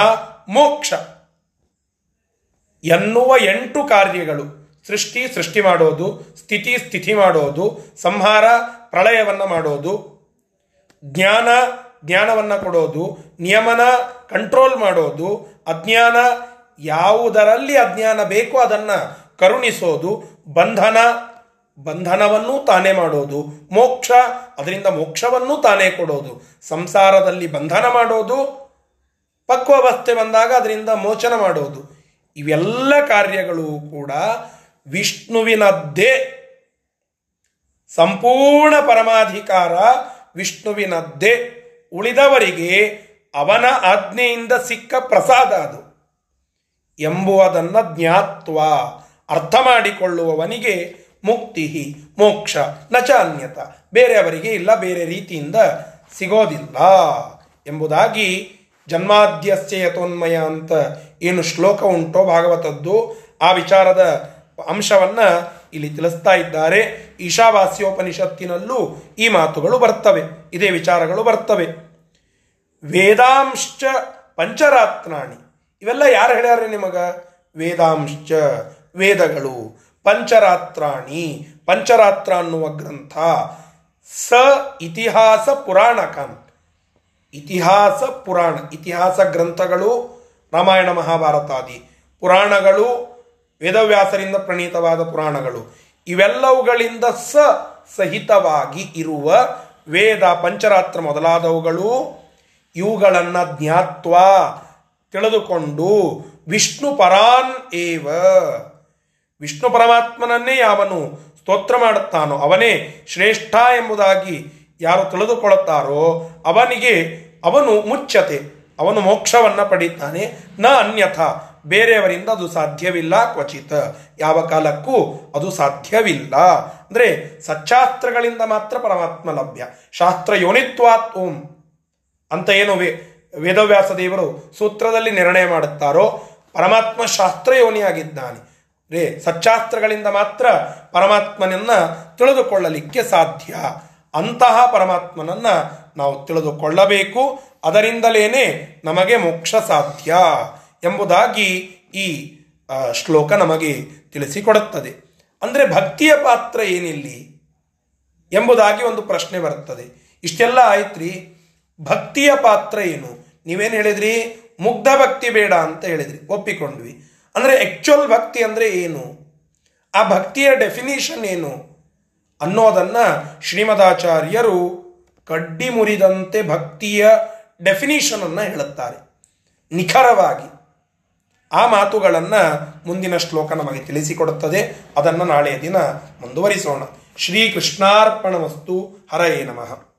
ಮೋಕ್ಷ ಎನ್ನುವ ಎಂಟು ಕಾರ್ಯಗಳು. ಸೃಷ್ಟಿ ಸೃಷ್ಟಿ ಮಾಡೋದು, ಸ್ಥಿತಿ ಸ್ಥಿತಿ ಮಾಡೋದು, ಸಂಹಾರ, ಪ್ರಳಯವನ್ನು ಮಾಡೋದು, ಜ್ಞಾನ, ಜ್ಞಾನವನ್ನು ಕೊಡೋದು, ನಿಯಮನ, ಕಂಟ್ರೋಲ್ ಮಾಡೋದು, ಅಜ್ಞಾನ, ಯಾವುದರಲ್ಲಿ ಅಜ್ಞಾನ ಬೇಕೋ ಅದನ್ನು ಕರುಣಿಸೋದು, ಬಂಧನ ಬಂಧನವನ್ನೂ ತಾನೇ ಮಾಡೋದು, ಮೋಕ್ಷ, ಅದರಿಂದ ಮೋಕ್ಷವನ್ನೂ ತಾನೇ ಕೊಡೋದು. ಸಂಸಾರದಲ್ಲಿ ಬಂಧನ ಮಾಡೋದು, ಪಕ್ವಾವಸ್ಥೆ ಬಂದಾಗ ಅದರಿಂದ ಮೋಚನ ಮಾಡೋದು. ಇವೆಲ್ಲ ಕಾರ್ಯಗಳು ಕೂಡ ವಿಷ್ಣುವಿನದ್ದೇ. ಸಂಪೂರ್ಣ ಪರಮಾಧಿಕಾರ ವಿಷ್ಣುವಿನದ್ದೇ. ಉಳಿದವರಿಗೆ ಅವನ ಆಜ್ಞೆಯಿಂದ ಸಿಕ್ಕ ಪ್ರಸಾದ ಅದು. ಎಂಬುವುದನ್ನು ಜ್ಞಾತ್ವ. ಅರ್ಥ ಮಾಡಿಕೊಳ್ಳುವವನಿಗೆ ಮುಕ್ತಿ ಮೋಕ್ಷ ನಚ ಅನ್ಯತ ಬೇರೆಯವರಿಗೆ ಇಲ್ಲ, ಬೇರೆ ರೀತಿಯಿಂದ ಸಿಗೋದಿಲ್ಲ. ಎಂಬುದಾಗಿ ಜನ್ಮಾದ್ಯಸ್ಯ ಯಥೋನ್ಮಯ ಅಂತ ಏನು ಶ್ಲೋಕ ಉಂಟೋ ಭಾಗವತದ್ದು, ಆ ವಿಚಾರದ ಅಂಶವನ್ನ ಇಲ್ಲಿ ತಿಳಿಸ್ತಾ ಇದ್ದಾರೆ. ಈಶಾವಾಸ್ಯೋಪನಿಷತ್ತಿನಲ್ಲೂ ಈ ಮಾತುಗಳು ಬರ್ತವೆ, ಇದೇ ವಿಚಾರಗಳು ಬರ್ತವೆ. ವೇದಾಂಶ್ಚ ಪಂಚರಾತ್ನಾಣಿ ಇವೆಲ್ಲ ಯಾರು ಹೇಳ್ಯಾರ ನಿಮಗ? ವೇದಾಂಶ್ಚ ವೇದಗಳು. ಪಂಚರಾತ್ರಾಣಿ. ಪಂಚರಾತ್ರ ಅನ್ನುವ ಗ್ರಂಥ ಸ ಇತಿಹಾಸ ಪುರಾಣಕನ್ ಇತಿಹಾಸ ಪುರಾಣ. ಇತಿಹಾಸ ಗ್ರಂಥಗಳು ರಾಮಾಯಣ ಮಹಾಭಾರತಾದಿ. ಪುರಾಣಗಳು ವೇದವ್ಯಾಸರಿಂದ ಪ್ರಣೀತವಾದ ಪುರಾಣಗಳು. ಇವೆಲ್ಲವುಗಳಿಂದ ಸ ಸಹಿತವಾಗಿ ಇರುವ ವೇದ ಪಂಚರಾತ್ರ ಮೊದಲಾದವುಗಳು ಇವುಗಳನ್ನು ಜ್ಞಾತ್ವ ತಿಳಿದುಕೊಂಡು ವಿಷ್ಣು ಪರಾನ್ ಏವ. ವಿಷ್ಣು ಪರಮಾತ್ಮನನ್ನೇ ಯಾವನು ಸ್ತೋತ್ರ ಮಾಡುತ್ತಾನೋ ಅವನೇ ಶ್ರೇಷ್ಠ ಎಂಬುದಾಗಿ ಯಾರು ತಿಳಿದುಕೊಳ್ಳುತ್ತಾರೋ ಅವನಿಗೆ ಅವನು ಮುಚ್ಚತೆ ಅವನು ಮೋಕ್ಷವನ್ನು ಪಡೀತಾನೆ. ನ ಅನ್ಯಥ, ಬೇರೆಯವರಿಂದ ಅದು ಸಾಧ್ಯವಿಲ್ಲ ಕ್ವಚಿತ. ಯಾವ ಕಾಲಕ್ಕೂ ಅದು ಸಾಧ್ಯವಿಲ್ಲ. ಅಂದರೆ ಸಚ್ಚಾಸ್ತ್ರಗಳಿಂದ ಮಾತ್ರ ಪರಮಾತ್ಮ ಲಭ್ಯ. ಶಾಸ್ತ್ರ ಯೋನಿತ್ವಾತ್ ಓಂ ಅಂತ ಏನು ವೇ, ವೇದವ್ಯಾಸ ದೇವರು ಸೂತ್ರದಲ್ಲಿ ನಿರ್ಣಯ ಮಾಡುತ್ತಾರೋ, ಪರಮಾತ್ಮ ಶಾಸ್ತ್ರಯೋನಿಯಾಗಿದ್ದಾನೆ ರೇ ಸಚ್ಚಾಸ್ತ್ರಗಳಿಂದ ಮಾತ್ರ ಪರಮಾತ್ಮನನ್ನ ತಿಳಿದುಕೊಳ್ಳಲಿಕ್ಕೆ ಸಾಧ್ಯ. ಅಂತಹ ಪರಮಾತ್ಮನನ್ನ ನಾವು ತಿಳಿದುಕೊಳ್ಳಬೇಕು. ಅದರಿಂದಲೇನೆ ನಮಗೆ ಮೋಕ್ಷ ಸಾಧ್ಯ ಎಂಬುದಾಗಿ ಈ ಶ್ಲೋಕ ನಮಗೆ ತಿಳಿಸಿಕೊಡುತ್ತದೆ. ಅಂದರೆ ಭಕ್ತಿಯ ಪಾತ್ರ ಏನಿಲ್ಲಿ ಎಂಬುದಾಗಿ ಒಂದು ಪ್ರಶ್ನೆ ಬರುತ್ತದೆ. ಇಷ್ಟೆಲ್ಲ ಆಯ್ತ್ರಿ. ಭಕ್ತಿಯ ಪಾತ್ರ ಏನು? ನೀವೇನು ಹೇಳಿದ್ರಿ? ಮುಗ್ಧ ಭಕ್ತಿ ಬೇಡ ಅಂತ ಹೇಳಿದ್ರಿ. ಒಪ್ಪಿಕೊಂಡ್ವಿ. ಅಂದರೆ ಆ್ಯಕ್ಚುಯಲ್ ಭಕ್ತಿ ಅಂದರೆ ಏನು? ಆ ಭಕ್ತಿಯ ಡೆಫಿನೇಷನ್ ಏನು? ಅನ್ನೋದನ್ನು ಶ್ರೀಮದಾಚಾರ್ಯರು ಕಡ್ಡಿ ಮುರಿದಂತೆ ಭಕ್ತಿಯ ಡೆಫಿನೇಷನನ್ನು ಹೇಳುತ್ತಾರೆ. ನಿಖರವಾಗಿ. ಆ ಮಾತುಗಳನ್ನು ಮುಂದಿನ ಶ್ಲೋಕ ನಮಗೆ ತಿಳಿಸಿಕೊಡುತ್ತದೆ. ಅದನ್ನು ನಾಳೆಯ ದಿನ ಮುಂದುವರಿಸೋಣ. ಶ್ರೀ ಕೃಷ್ಣಾರ್ಪಣ ವಸ್ತು ಹರಯೇ ನಮಃ.